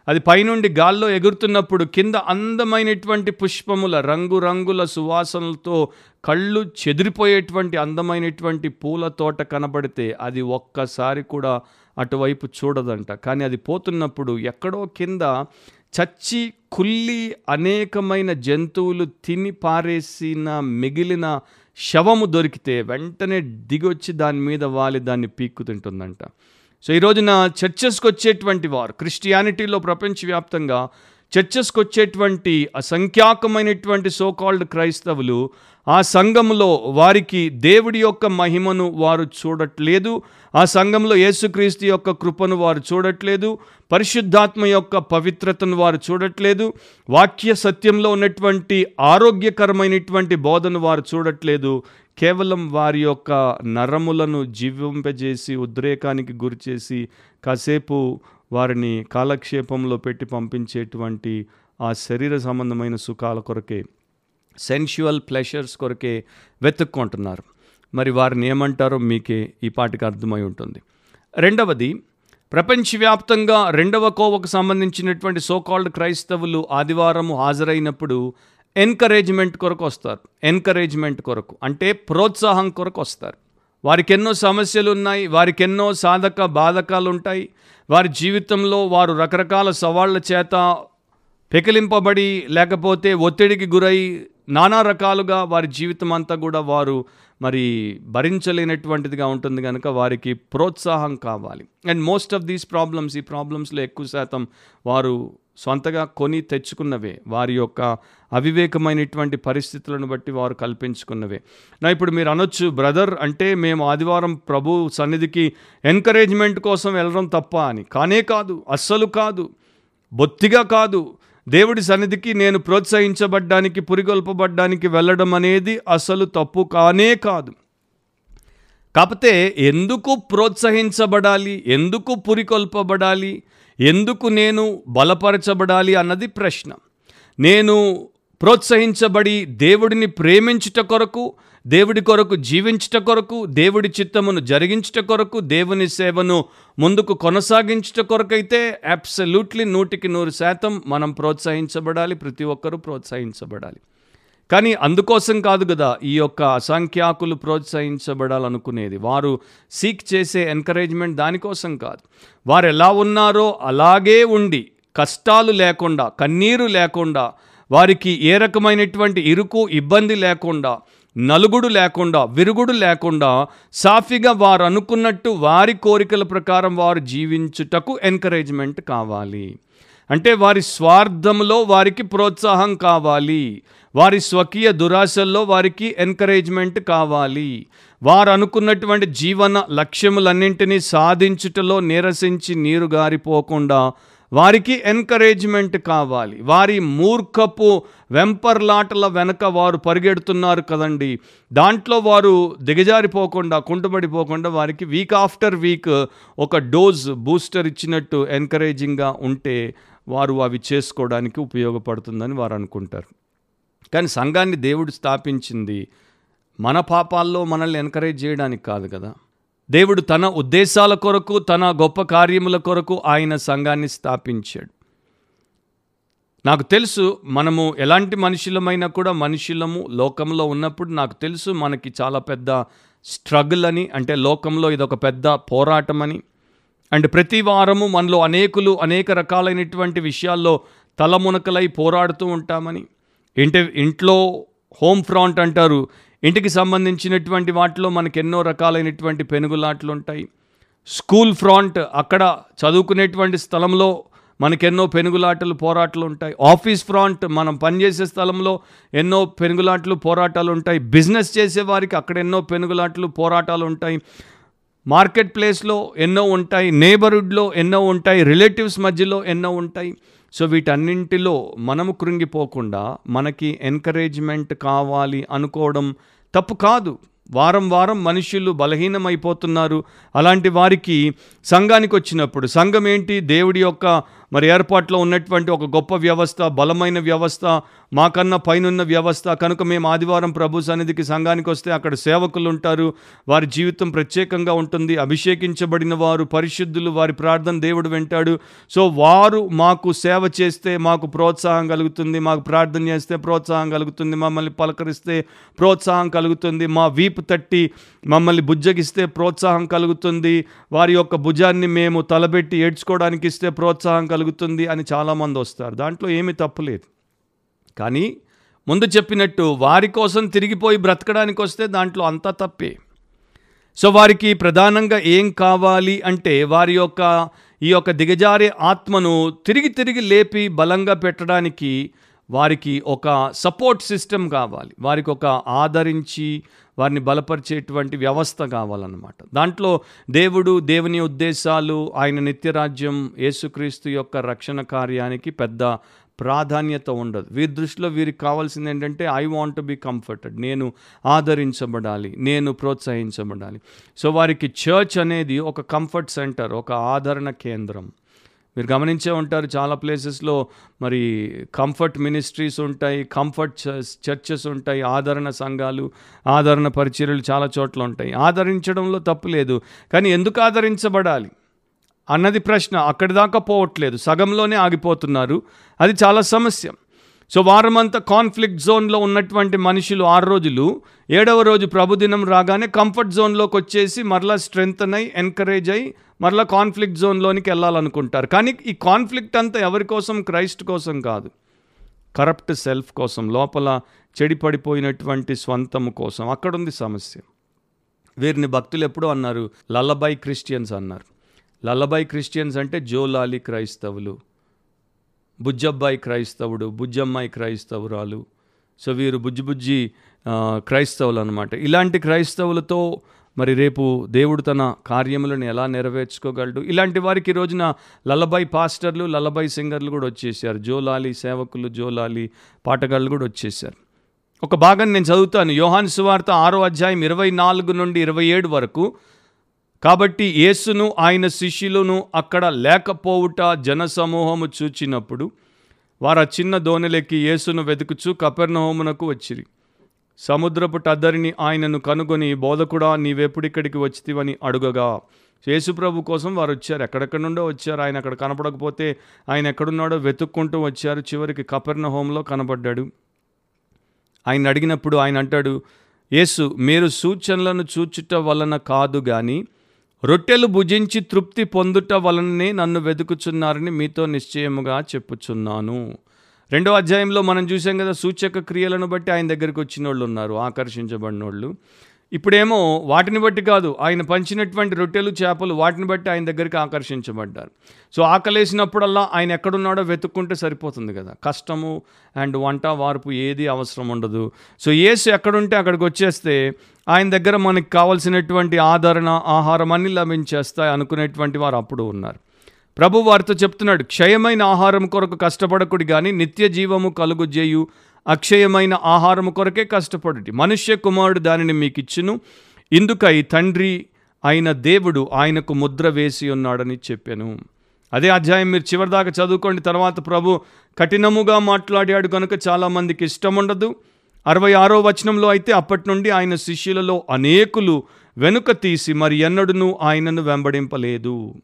అది పైనుండి గాల్లో ఎగురుతున్నప్పుడు కింద అందమైనటువంటి పుష్పముల రంగురంగుల సువాసనలతో కళ్ళు చెదిరిపోయేటువంటి అందమైనటువంటి పూల తోట కనబడితే అది ఒక్కసారి కూడా అటువైపు చూడదంట. కానీ అది పోతున్నప్పుడు ఎక్కడో కింద చచ్చి కుల్లి అనేకమైన జంతువులు తిని పారేసిన మిగిలిన శవము దొరికితే వెంటనే దిగొచ్చి దాని మీద వాలి దాన్ని పీక్కు తింటుందంట. సో ఈ రోజున చర్చెస్కి వచ్చేటువంటి వారు క్రిస్టియానిటీలో ప్రపంచవ్యాప్తంగా చర్చెస్కి వచ్చేటువంటి అసంఖ్యాకమైనటువంటి సోకాల్డ్ క్రైస్తవులు ఆ సంఘంలో వారికి దేవుడి యొక్క మహిమను వారు చూడట్లేదు. ఆ సంఘంలో యేసుక్రీస్తు యొక్క కృపను వారు చూడట్లేదు. పరిశుద్ధాత్మ యొక్క పవిత్రతను వారు చూడట్లేదు. వాక్య సత్యంలో ఉన్నటువంటి ఆరోగ్యకరమైనటువంటి బోధను వారు చూడట్లేదు. కేవలం వారి యొక్క నరములను జీవింపజేసి ఉద్రేకానికి గురిచేసి కాసేపు వారిని కాలక్షేపంలో పెట్టి పంపించేటువంటి ఆ శరీర సంబంధమైన సుఖాల కొరకే సెన్షువల్ ప్లెషర్స్ కొరకే వెతుక్కుంటున్నారు. మరి వారిని ఏమంటారో మీకే ఈ పాటికి అర్థమై ఉంటుంది. రెండవది ప్రపంచవ్యాప్తంగా రెండవ కోవకు సంబంధించినటువంటి సోకాల్డ్ క్రైస్తవులు ఆదివారము హాజరైనప్పుడు ఎన్కరేజ్మెంట్ కొరకు వస్తారు. ఎన్కరేజ్మెంట్ కొరకు అంటే ప్రోత్సాహం కొరకు వస్తారు. వారికి ఎన్నో సమస్యలు ఉన్నాయి వారికి ఎన్నో సాధక బాధకాలు ఉంటాయి వారి జీవితంలో వారు రకరకాల సవాళ్ళ చేత పెకిలింపబడి లేకపోతే ఒత్తిడికి గురై నానా రకాలుగా వారి జీవితం అంతా కూడా వారు మరి భరించలేనటువంటిదిగా ఉంటుంది కనుక వారికి ప్రోత్సాహం కావాలి. And most of these problems ఈ ప్రాబ్లమ్స్లో ఎక్కువ శాతం వారు సొంతగా కొని తెచ్చుకున్నవే. వారి యొక్క అవివేకమైనటువంటి పరిస్థితులను బట్టి వారు కల్పించుకున్నవే. నా ఇప్పుడు మీరు అనొచ్చు బ్రదర్ అంటే మేము ఆదివారం ప్రభు సన్నిధికి ఎంకరేజ్మెంట్ కోసం వెళ్ళడం తప్ప అని. కానే కాదు అస్సలు కాదు బొత్తిగా కాదు. దేవుడి సన్నిధికి నేను ప్రోత్సహించబడ్డానికి పురిగొల్పబడ్డానికి వెళ్ళడం అనేది అసలు తప్పు కానే కాదు. కాకపోతే ఎందుకు ప్రోత్సహించబడాలి? ఎందుకు పురికొల్పబడాలి? ఎందుకు నేను బలపరచబడాలి అన్నది ప్రశ్న. నేను ప్రోత్సహించబడి దేవుడిని ప్రేమించుట కొరకు దేవుడి కొరకు జీవించుట కొరకు దేవుడి చిత్తమును జరిగించుట కొరకు దేవుని సేవను ముందుకు కొనసాగించుట కొరకైతే అబ్సల్యూట్లీ నూటికి నూరు శాతం మనం ప్రోత్సహించబడాలి ప్రతి ఒక్కరూ ప్రోత్సహించబడాలి. కానీ అందుకోసం కాదు కదా ఈ యొక్క అసంఖ్యాకులు ప్రోత్సహించబడాలనుకునేది. వారు సీక్ చేసే ఎంకరేజ్మెంట్ దానికోసం కాదు. వారు ఎలా ఉన్నారో అలాగే ఉండి కష్టాలు లేకుండా కన్నీరు లేకుండా వారికి ఏ రకమైనటువంటి ఇరుకు ఇబ్బంది లేకుండా నలుగుడు లేకుండా విరుగుడు లేకుండా సాఫీగా వారు అనుకున్నట్టు వారి కోరికల ప్రకారం వారు జీవించుటకు ఎంకరేజ్మెంట్ కావాలి. అంటే వారి స్వార్థంలో వారికి ప్రోత్సాహం కావాలి. వారి స్వకీయ దురాశల్లో వారికి ఎంకరేజ్మెంట్ కావాలి. వారు అనుకున్నటువంటి జీవన లక్ష్యములన్నింటినీ సాధించుటలో నీరసించి నీరు గారిపోకుండా వారికి ఎన్కరేజ్మెంట్ కావాలి. వారి మూర్ఖపు వెంపర్లాటల వెనక వారు పరిగెడుతున్నారు కదండి. దాంట్లో వారు దిగజారిపోకుండా కుంటుబడిపోకుండా వారికి వీక్ ఆఫ్టర్ వీక్ ఒక డోజ్ బూస్టర్ ఇచ్చినట్టు ఎన్కరేజింగ్గా ఉంటే వారు అవి చేసుకోవడానికి ఉపయోగపడుతుందని వారు అనుకుంటారు. కానీ సంఘాన్ని దేవుడు స్థాపించింది మన పాపాల్లో మనల్ని ఎంకరేజ్ చేయడానికి కాదు కదా. దేవుడు తన ఉద్దేశాల కొరకు తన గొప్ప కార్యముల కొరకు ఆయన సంఘాన్ని స్థాపించాడు. నాకు తెలుసు మనము ఎలాంటి మనుషులమైనా కూడా మనుషులము లోకంలో ఉన్నప్పుడు నాకు తెలుసు మనకి చాలా పెద్ద స్ట్రగుల్ అని అంటే లోకంలో ఇదొక పెద్ద పోరాటం అని అండ్ ప్రతి వారము మనలో అనేకులు అనేక రకాలైనటువంటి విషయాల్లో తలమునకలై పోరాడుతూ ఉంటామని. ఇంటి ఇంట్లో హోమ్ ఫ్రాంట్ అంటారు ఇంటికి సంబంధించినటువంటి వాటిలో మనకు ఎన్నో రకాలైనటువంటి పెనుగులాట్లు ఉంటాయి. స్కూల్ ఫ్రాంట్ అక్కడ చదువుకునేటువంటి స్థలంలో మనకెన్నో పెనుగులాటలు పోరాటాలు ఉంటాయి. ఆఫీస్ ఫ్రాంట్ మనం పనిచేసే స్థలంలో ఎన్నో పెనుగులాట్లు పోరాటాలు ఉంటాయి. బిజినెస్ చేసే వారికి అక్కడ ఎన్నో పెనుగులాటలు పోరాటాలు ఉంటాయి. మార్కెట్ ప్లేస్లో ఎన్నో ఉంటాయి. నేబర్హుడ్లో ఎన్నో ఉంటాయి. రిలేటివ్స్ మధ్యలో ఎన్నో ఉంటాయి. సో వీటన్నింటిలో మనము కృంగిపోకుండా మనకి ఎన్కరేజ్మెంట్ కావాలి అనుకోవడం తప్పు కాదు. వారం వారం మనుషులు బలహీనమైపోతున్నారు. అలాంటి వారికి సంఘానికి వచ్చినప్పుడు సంఘం ఏంటి? దేవుడి యొక్క మరి ఏర్పాట్లో ఉన్నటువంటి ఒక గొప్ప వ్యవస్థ బలమైన వ్యవస్థ మాకన్నా పైనున్న వ్యవస్థ. కనుక మేము ఆదివారం ప్రభు సన్నిధికి సంఘానికి వస్తే అక్కడ సేవకులు ఉంటారు వారి జీవితం ప్రత్యేకంగా ఉంటుంది. అభిషేకించబడిన వారు పరిశుద్ధులు వారి ప్రార్థన దేవుడు వింటాడు. సో వారు మాకు సేవ చేస్తే మాకు ప్రోత్సాహం కలుగుతుంది. మాకు ప్రార్థన చేస్తే ప్రోత్సాహం కలుగుతుంది. మమ్మల్ని పలకరిస్తే ప్రోత్సాహం కలుగుతుంది. మా వీపు తట్టి మమ్మల్ని బుజ్జగిస్తే ప్రోత్సాహం కలుగుతుంది. వారి యొక్క భుజాన్ని మేము తలబెట్టి ఏడ్చుకోవడానికి ఇస్తే ప్రోత్సాహం కలుగుతుంది. కలుగుతుంది అని చాలామంది వస్తారు. దాంట్లో ఏమీ తప్పులేదు కానీ ముందు చెప్పినట్టు వారి కోసం తిరిగిపోయి బ్రతకడానికి వస్తే దాంట్లో అంతా తప్పే. సో వారికి ప్రధానంగా ఏం కావాలి అంటే వారి యొక్క ఈ యొక్క దిగజారే ఆత్మను తిరిగి తిరిగి లేపి బలంగా పెట్టడానికి వారికి ఒక సపోర్ట్ సిస్టమ్ కావాలి. వారికి ఒక ఆదరించి వారిని బలపరిచేటువంటి వ్యవస్థ కావాలన్నమాట. దాంట్లో దేవుడు దేవుని ఉద్దేశాలు ఆయన నిత్యరాజ్యం యేసుక్రీస్తు యొక్క రక్షణ కార్యానికి పెద్ద ప్రాధాన్యత ఉండదు. వీరి దృష్టిలో వీరికి కావాల్సింది ఏంటంటే I want to be comforted నేను ఆదరించబడాలి. నేను ప్రోత్సహించబడాలి. సో వారికి చర్చ్ అనేది ఒక కంఫర్ట్ సెంటర్ ఒక ఆదరణ కేంద్రం. మీరు గమనించే ఉంటారు చాలా ప్లేసెస్లో మరి కంఫర్ట్ మినిస్ట్రీస్ ఉంటాయి కంఫర్ట్ చర్చెస్ ఉంటాయి ఆదరణ సంఘాలు ఆదరణ పరిచర్యలు చాలా చోట్ల ఉంటాయి. ఆదరించడంలో తప్పు లేదు. కానీ ఎందుకు ఆదరించబడాలి? అన్నది ప్రశ్న. అక్కడి దాకా పోవట్లేదు. సగంలోనే ఆగిపోతున్నారు. అది చాలా సమస్య. సో వారమంతా కాన్ఫ్లిక్ట్ జోన్లో ఉన్నటువంటి మనుషులు ఆరు రోజులు ఏడవ రోజు ప్రభుదినం రాగానే కంఫర్ట్ జోన్లోకి వచ్చేసి మరలా స్ట్రెంగ్త్ అయి ఎన్కరేజ్ అయ్యి మరలా కాన్ఫ్లిక్ట్ జోన్లోనికి వెళ్ళాలనుకుంటారు. కానీ ఈ కాన్ఫ్లిక్ట్ అంతా ఎవరి కోసం? క్రైస్ట్ కోసం కాదు. కరప్ట్ సెల్ఫ్ కోసం లోపల చెడిపడిపోయినటువంటి స్వంతము కోసం. అక్కడుంది సమస్య. వీరిని భక్తులు ఎప్పుడూ అన్నారు లల్లబాయ్ క్రిస్టియన్స్ అన్నారు. లల్లబాయ్ క్రిస్టియన్స్ అంటే జోలాలి క్రైస్తవులు బుజ్జబ్బాయి క్రైస్తవుడు బుజ్జమ్మాయి క్రైస్తవురాలు. సో వీరు బుజ్జి బుజ్జి క్రైస్తవులు అనమాట ఇలాంటి క్రైస్తవులతో మరి రేపు దేవుడు తన కార్యములను ఎలా నెరవేర్చుకోగలడు? ఇలాంటి వారికి రోజున లలబాయ్ పాస్టర్లు లలబాయ్ సింగర్లు కూడా వచ్చేసారు జోలాలి సేవకులు జోలాలి పాటగాళ్ళు కూడా వచ్చేసారు ఒక భాగం నేను చదువుతాను. యోహాన్ సువార్త ఆరో అధ్యాయం ఇరవై నాలుగు నుండి ఇరవై ఏడు వరకు. కాబట్టి యేసును ఆయన శిష్యులను అక్కడ లేకపోవుట జనసమూహము చూచినప్పుడు వారు ఆ చిన్న దోణెలెక్కి యేసును వెతుకుచు కపెర్నహోమునకు వచ్చిరి. సముద్రపు టద్దరిని ఆయనను కనుగొని బోధకుడా నీవెప్పుడిక్కడికి వచ్చితివని అడుగగా. యేసుప్రభు కోసం వారు వచ్చారు. ఎక్కడెక్కడ నుండో వచ్చారు. ఆయన అక్కడ కనపడకపోతే ఆయన ఎక్కడున్నాడో వెతుక్కుంటూ వచ్చారు. చివరికి కపెర్నహోంలో కనబడ్డాడు. ఆయన అడిగినప్పుడు ఆయన అంటాడు యేసు మీరు సూచనలను చూచుట వలన కాదు కానీ రొట్టెలు భుజించి తృప్తి పొందుట వలననే నన్ను వెతుకుచున్నారని మీతో నిశ్చయముగా చెప్పుచున్నాను. రెండో అధ్యాయంలో మనం చూసాం కదా సూచక క్రియలను బట్టి ఆయన దగ్గరికి వచ్చిన వాళ్ళు ఉన్నారు ఆకర్షించబడిన వాళ్ళు ఇప్పుడేమో వాటిని బట్టి కాదు ఆయన పంచినటువంటి రొట్టెలు చేపలు వాటిని బట్టి ఆయన దగ్గరికి ఆకర్షించబడ్డారు. సో ఆకలేసినప్పుడల్లా ఆయన ఎక్కడున్నాడో వెతుక్కుంటే సరిపోతుంది కదా. కష్టము అండ్ వంట వార్పు ఏది అవసరం ఉండదు. సో ఏసు ఎక్కడుంటే అక్కడికి వచ్చేస్తే ఆయన దగ్గర మనకి కావాల్సినటువంటి ఆదరణ ఆహారం అన్ని లభించేస్తాయి అనుకునేటువంటి వారు అప్పుడు ఉన్నారు. ప్రభు వారితో చెప్తున్నాడు క్షయమైన ఆహారం కొరకు కష్టపడకుడి కానీ నిత్య జీవము కలుగు చేయు అక్షయమైన ఆహారము కొరకే కష్టపడుటి మనుష్య కుమారుడు దానిని మీకు ఇచ్చును ఇందుకై తండ్రి అయిన దేవుడు ఆయనకు ముద్ర వేసి ఉన్నాడని చెప్పాను. అదే అధ్యాయం మీరు చివరిదాకా చదువుకోండి తర్వాత ప్రభు కఠినముగా మాట్లాడాడు కనుక చాలామందికి ఇష్టం ఉండదు అరవై ఆరో వచనంలో అయితే అప్పటి నుండి ఆయన శిష్యులలో అనేకులు వెనుక తీసి మరి ఎన్నడూ ఆయనను వెంబడింపలేదు.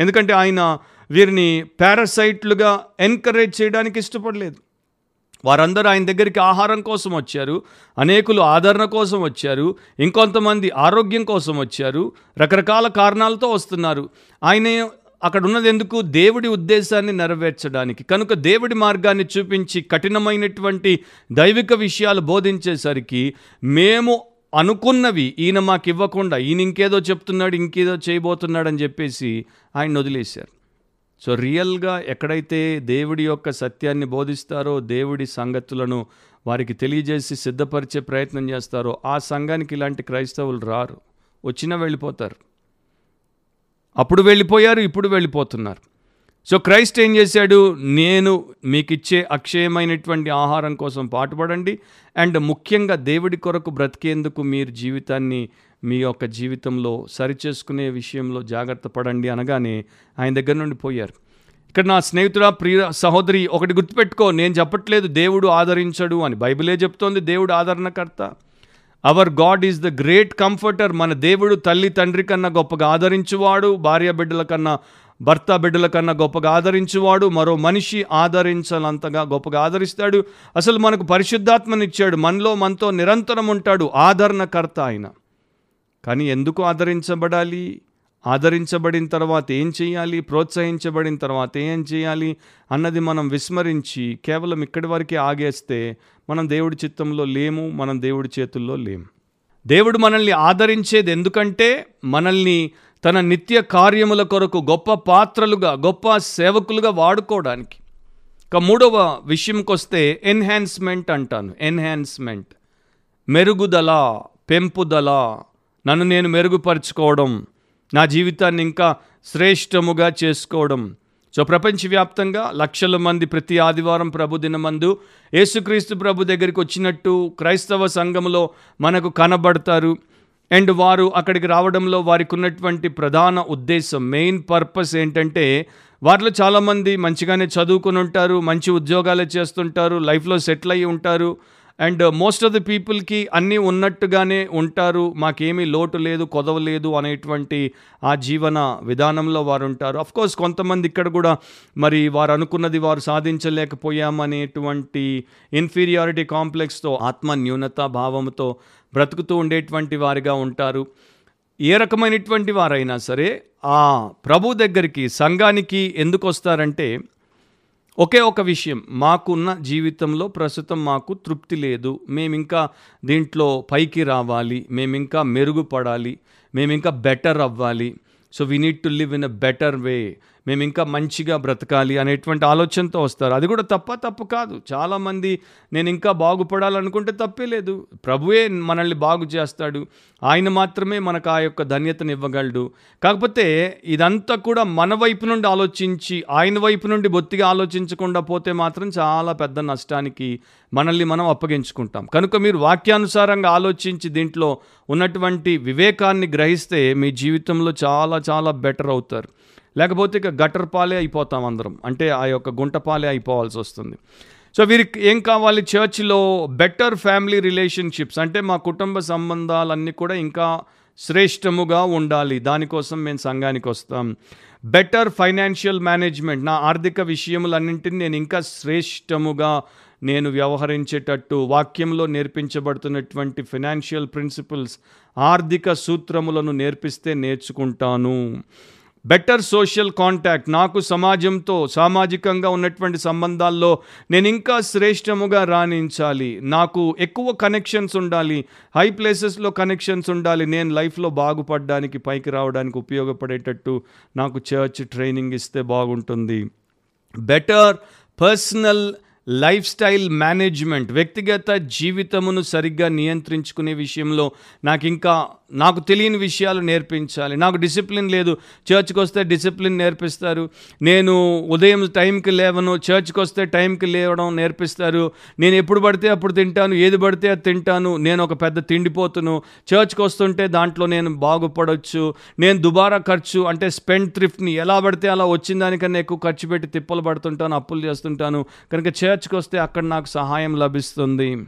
ఎందుకంటే ఆయన వీరిని పారాసైట్లుగా ఎంకరేజ్ చేయడానికి ఇష్టపడలేదు. వారందరూ ఆయన దగ్గరికి ఆహారం కోసం వచ్చారు అనేకులు ఆదరణ కోసం వచ్చారు ఇంకొంతమంది ఆరోగ్యం కోసం వచ్చారు రకరకాల కారణాలతో వస్తున్నారు. ఆయన అక్కడ ఉన్నది ఎందుకు? దేవుడి ఉద్దేశాన్ని నెరవేర్చడానికి. కనుక దేవుడి మార్గాన్ని చూపించి కఠినమైనటువంటి దైవిక విషయాలు బోధించేసరికి మేము అనుకున్నవి ఈయన మాకు ఇవ్వకుండా ఈయన ఇంకేదో చెప్తున్నాడు ఇంకేదో చేయబోతున్నాడు అని చెప్పేసి ఆయన వదిలేశారు. సో రియల్గా ఎక్కడైతే దేవుడి యొక్క సత్యాన్ని బోధిస్తారో దేవుడి సంగతులను వారికి తెలియజేసి సిద్ధపరిచే ప్రయత్నం చేస్తారో ఆ సంఘానికి ఇలాంటి క్రైస్తవులు రారు. వచ్చినా వెళ్ళిపోతారు. అప్పుడు వెళ్ళిపోయారు ఇప్పుడు వెళ్ళిపోతున్నారు. సో క్రైస్ట్ ఏం చేశాడు? నేను మీకు ఇచ్చే అక్షయమైనటువంటి ఆహారం కోసం పాటుపడండి. అండ్ ముఖ్యంగా దేవుడి కొరకు బ్రతికేందుకు మీరు జీవితాన్ని మీ యొక్క జీవితంలో సరిచేసుకునే విషయంలో జాగ్రత్త పడండి అనగానే ఆయన దగ్గర నుండి పోయారు. ఇక్కడ నా స్నేహితుడా ప్రియ సహోదరి ఒకటి గుర్తుపెట్టుకో నేను చెప్పట్లేదు దేవుడు ఆదరించడు అని. బైబిలే చెప్తోంది దేవుడు ఆదరణకర్త. Our God is the great comforter మన దేవుడు తల్లి తండ్రి కన్నా గొప్పగా ఆదరించువాడు. భార్య బిడ్డల కన్నా భర్త బిడ్డల కన్నా గొప్పగా ఆదరించువాడు మరో మనిషి ఆదరించాలంతగా గొప్పగా ఆదరిస్తాడు. అసలు మనకు పరిశుద్ధాత్మనిచ్చాడు. మనలో మనతో నిరంతరం ఉంటాడు. ఆదరణకర్త ఆయన. కానీ ఎందుకు ఆదరించబడాలి? ఆదరించబడిన తర్వాత ఏం చేయాలి? ప్రోత్సహించబడిన తర్వాత ఏం చేయాలి? అన్నది మనం విస్మరించి కేవలం ఇక్కడి వరకే ఆగేస్తే మనం దేవుడి చిత్తంలో లేము మనం దేవుడి చేతుల్లో లేము. దేవుడు మనల్ని ఆదరించేది ఎందుకంటే మనల్ని తన నిత్య కార్యముల కొరకు గొప్ప పాత్రలుగా గొప్ప సేవకులుగా వాడుకోవడానికి. ఇక మూడవ విషయంకొస్తే ఎన్హాన్స్మెంట్ అంటాను. ఎన్హాన్స్మెంట్. మెరుగుదల పెంపుదల. నన్ను నేను మెరుగుపరుచుకోవడం నా జీవితాన్ని ఇంకా శ్రేష్టముగా చేసుకోవడం. సో ప్రపంచవ్యాప్తంగా లక్షల మంది ప్రతి ఆదివారం ప్రభు దినమందు యేసుక్రీస్తు ప్రభు దగ్గరికి వచ్చినట్టు క్రైస్తవ సంఘంలో మనకు కనబడతారు. అండ్ వారు అక్కడికి రావడంలో వారికి ఉన్నటువంటి ప్రధాన ఉద్దేశం మెయిన్ పర్పస్ ఏంటంటే వారిలో చాలామంది మంచిగానే చదువుకుని ఉంటారు మంచి ఉద్యోగాలు చేస్తుంటారు లైఫ్లో సెటిల్ అయ్యి ఉంటారు. అండ్ మోస్ట్ ఆఫ్ ది పీపుల్కి అన్నీ ఉన్నట్టుగానే ఉంటారు. మాకేమీ లోటు లేదు కొదవ లేదు అనేటువంటి ఆ జీవన విధానంలో వారు ఉంటారు అఫ్ కోర్స్ కొంతమంది ఇక్కడ కూడా మరి వారు అనుకున్నది వారు సాధించలేకపోయామనేటువంటి ఇన్ఫీరియారిటీ కాంప్లెక్స్తో ఆత్మ న్యూనత భావంతో బ్రతుకుతూ ఉండేటువంటి వారిగా ఉంటారు. ఏ రకమైనటువంటి వారైనా సరే ఆ ప్రభు దగ్గరికి సంఘానికి ఎందుకు వస్తారంటే ఒకే ఒక విషయం మాకున్న జీవితంలో ప్రస్తుతం మాకు తృప్తి లేదు. మేము ఇంకా దీంట్లో పైకి రావాలి మేము ఇంకా మెరుగుపడాలి మేము ఇంకా బెటర్ అవ్వాలి. So we need to live in a better way మేము ఇంకా మంచిగా బ్రతకాలి అనేటువంటి ఆలోచనతో వస్తారు. అది కూడా తప్ప తప్పు కాదు. చాలామంది నేను ఇంకా బాగుపడాలనుకుంటే తప్పే లేదు. ప్రభువే మనల్ని బాగు చేస్తాడు. ఆయన మాత్రమే మనకు ఆ యొక్క ధన్యతను ఇవ్వగలడు కాకపోతే ఇదంతా కూడా మన వైపు నుండి ఆలోచించి ఆయన వైపు నుండి బొత్తిగా ఆలోచించకుండా పోతే మాత్రం చాలా పెద్ద నష్టానికి మనల్ని మనం అప్పగించుకుంటాం. కనుక మీరు వాక్యానుసారంగా ఆలోచించి దీంట్లో ఉన్నటువంటి వివేకాన్ని గ్రహిస్తే మీ జీవితంలో చాలా చాలా బెటర్ అవుతారు. లేకపోతే ఇక గటర్ పాలే అయిపోతాం అందరం. అంటే ఆ యొక్క గుంట పాలే అయిపోవాల్సి వస్తుంది. సో వీరికి ఏం కావాలి? చర్చ్లో బెటర్ ఫ్యామిలీ రిలేషన్షిప్స్. అంటే మా కుటుంబ సంబంధాలన్నీ కూడా ఇంకా శ్రేష్టముగా ఉండాలి. దానికోసం మేము సంఘానికి వస్తాం. Better financial management. నా ఆర్థిక విషయములన్నింటినీ నేను ఇంకా శ్రేష్టముగా నేను వ్యవహరించేటట్టు వాక్యంలో నేర్పించబడుతున్నటువంటి ఫినాన్షియల్ ప్రిన్సిపల్స్ ఆర్థిక సూత్రములను నేర్పిస్తే నేర్చుకుంటాను. Better social contact. నాకు సమాజంతో సామాజికంగా ఉన్నటువంటి సంబంధాల్లో నేను ఇంకా శ్రేష్టముగా రాణించాలి. నాకు ఎక్కువ కనెక్షన్స్ ఉండాలి. హై ప్లేసెస్లో కనెక్షన్స్ ఉండాలి. నేను లైఫ్లో బాగుపడడానికి పైకి రావడానికి ఉపయోగపడేటట్టు నాకు చర్చ్ ట్రైనింగ్ ఇస్తే బాగుంటుంది. Better personal life style management వ్యక్తిగత జీవితమును సరిగ్గా నియంత్రించుకునే విషయంలో నాకు ఇంకా నాకు తెలియని విషయాలు నేర్పించాలి. నాకు డిసిప్లిన్ లేదు. చర్చ్కి వస్తే డిసిప్లిన్ నేర్పిస్తారు. నేను ఉదయం టైంకి లేవను చర్చ్కి వస్తే టైంకి లేవడం నేర్పిస్తారు. నేను ఎప్పుడు పడితే అప్పుడు తింటాను ఏది పడితే అది తింటాను. నేను ఒక పెద్ద తిండిపోతును. చర్చ్కి వస్తుంటే దాంట్లో నేను బాగుపడవచ్చు నేను దుబారా ఖర్చు అంటే స్పెండ్ థ్రిఫ్ట్ని ఎలా పడితే అలా వచ్చిన దానికన్నా ఎక్కువ ఖర్చు పెట్టి తిప్పలు పడుతుంటాను అప్పులు చేస్తుంటాను. కనుక చర్చ్కి వస్తే అక్కడ నాకు సహాయం లభిస్తుంది.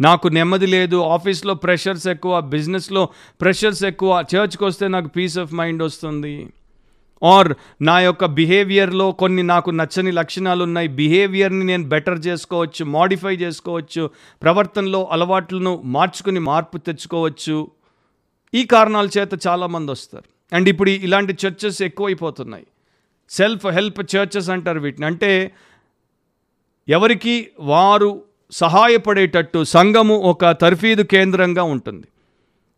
నాకు నెమ్మది లేదు ఆఫీస్లో ప్రెషర్స్ ఎక్కువ బిజినెస్లో ప్రెషర్స్ ఎక్కువ చర్చ్కి వస్తే నాకు పీస్ ఆఫ్ మైండ్ వస్తుంది. ఆర్ నా యొక్క బిహేవియర్లో కొన్ని నాకు నచ్చని లక్షణాలు ఉన్నాయి. బిహేవియర్ని నేను బెటర్ చేసుకోవచ్చు మాడిఫై చేసుకోవచ్చు ప్రవర్తనలో అలవాట్లను మార్చుకుని మార్పు తెచ్చుకోవచ్చు. ఈ కారణాల చేత చాలామంది వస్తారు. అండ్ ఇప్పుడు ఇలాంటి చర్చెస్ ఎక్కువైపోతున్నాయి. సెల్ఫ్ హెల్ప్ చర్చెస్ అంటారు వీటిని. అంటే ఎవరికి వారు సహాయపడేటట్టు సంఘము ఒక తర్ఫీదు కేంద్రంగా ఉంటుంది.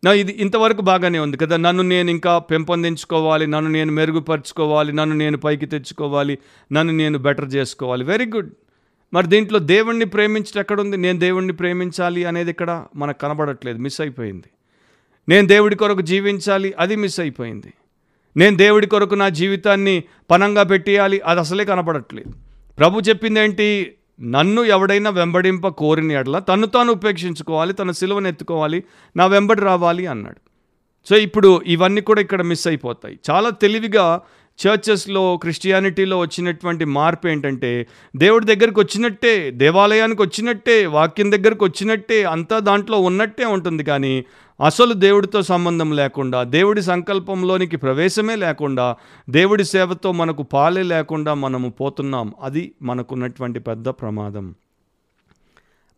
నా ఇది ఇంతవరకు బాగానే ఉంది కదా. నన్ను నేను ఇంకా పెంపొందించుకోవాలి నన్ను నేను మెరుగుపరుచుకోవాలి నన్ను నేను పైకి తెచ్చుకోవాలి నన్ను నేను బెటర్ చేసుకోవాలి. Very good. మరి దీంట్లో దేవుణ్ణి ప్రేమించడం ఎక్కడుంది? నేను దేవుణ్ణి ప్రేమించాలి అనేది ఇక్కడ మనకు కనబడట్లేదు. మిస్ అయిపోయింది. నేను దేవుడి కొరకు జీవించాలి అది మిస్ అయిపోయింది. నేను దేవుడి కొరకు నా జీవితాన్ని పనంగా పెట్టేయాలి అది అసలే కనపడట్లేదు ప్రభు చెప్పిందేంటి? నన్ను ఎవడైనా వెంబడింప కోరిన ఎడల తను తాను ఉపేక్షించుకోవాలి తన సిలువను ఎత్తుకోవాలి నా వెంబడి రావాలి అన్నాడు. సో ఇప్పుడు ఇవన్నీ కూడా ఇక్కడ మిస్ అయిపోతాయి. చాలా తెలివిగా చర్చెస్లో క్రిస్టియానిటీలో వచ్చినటువంటి మార్పు ఏంటంటే దేవుడి దగ్గరికి వచ్చినట్టే దేవాలయానికి వచ్చినట్టే వాక్యం దగ్గరికి వచ్చినట్టే అంతా దాంట్లో ఉన్నట్టే ఉంటుంది కానీ అసలు దేవుడితో సంబంధం లేకుండా దేవుడి సంకల్పంలోనికి ప్రవేశమే లేకుండా దేవుడి సేవతో మనకు పాలే లేకుండా మనము పోతున్నాం. అది మనకున్నటువంటి పెద్ద ప్రమాదం.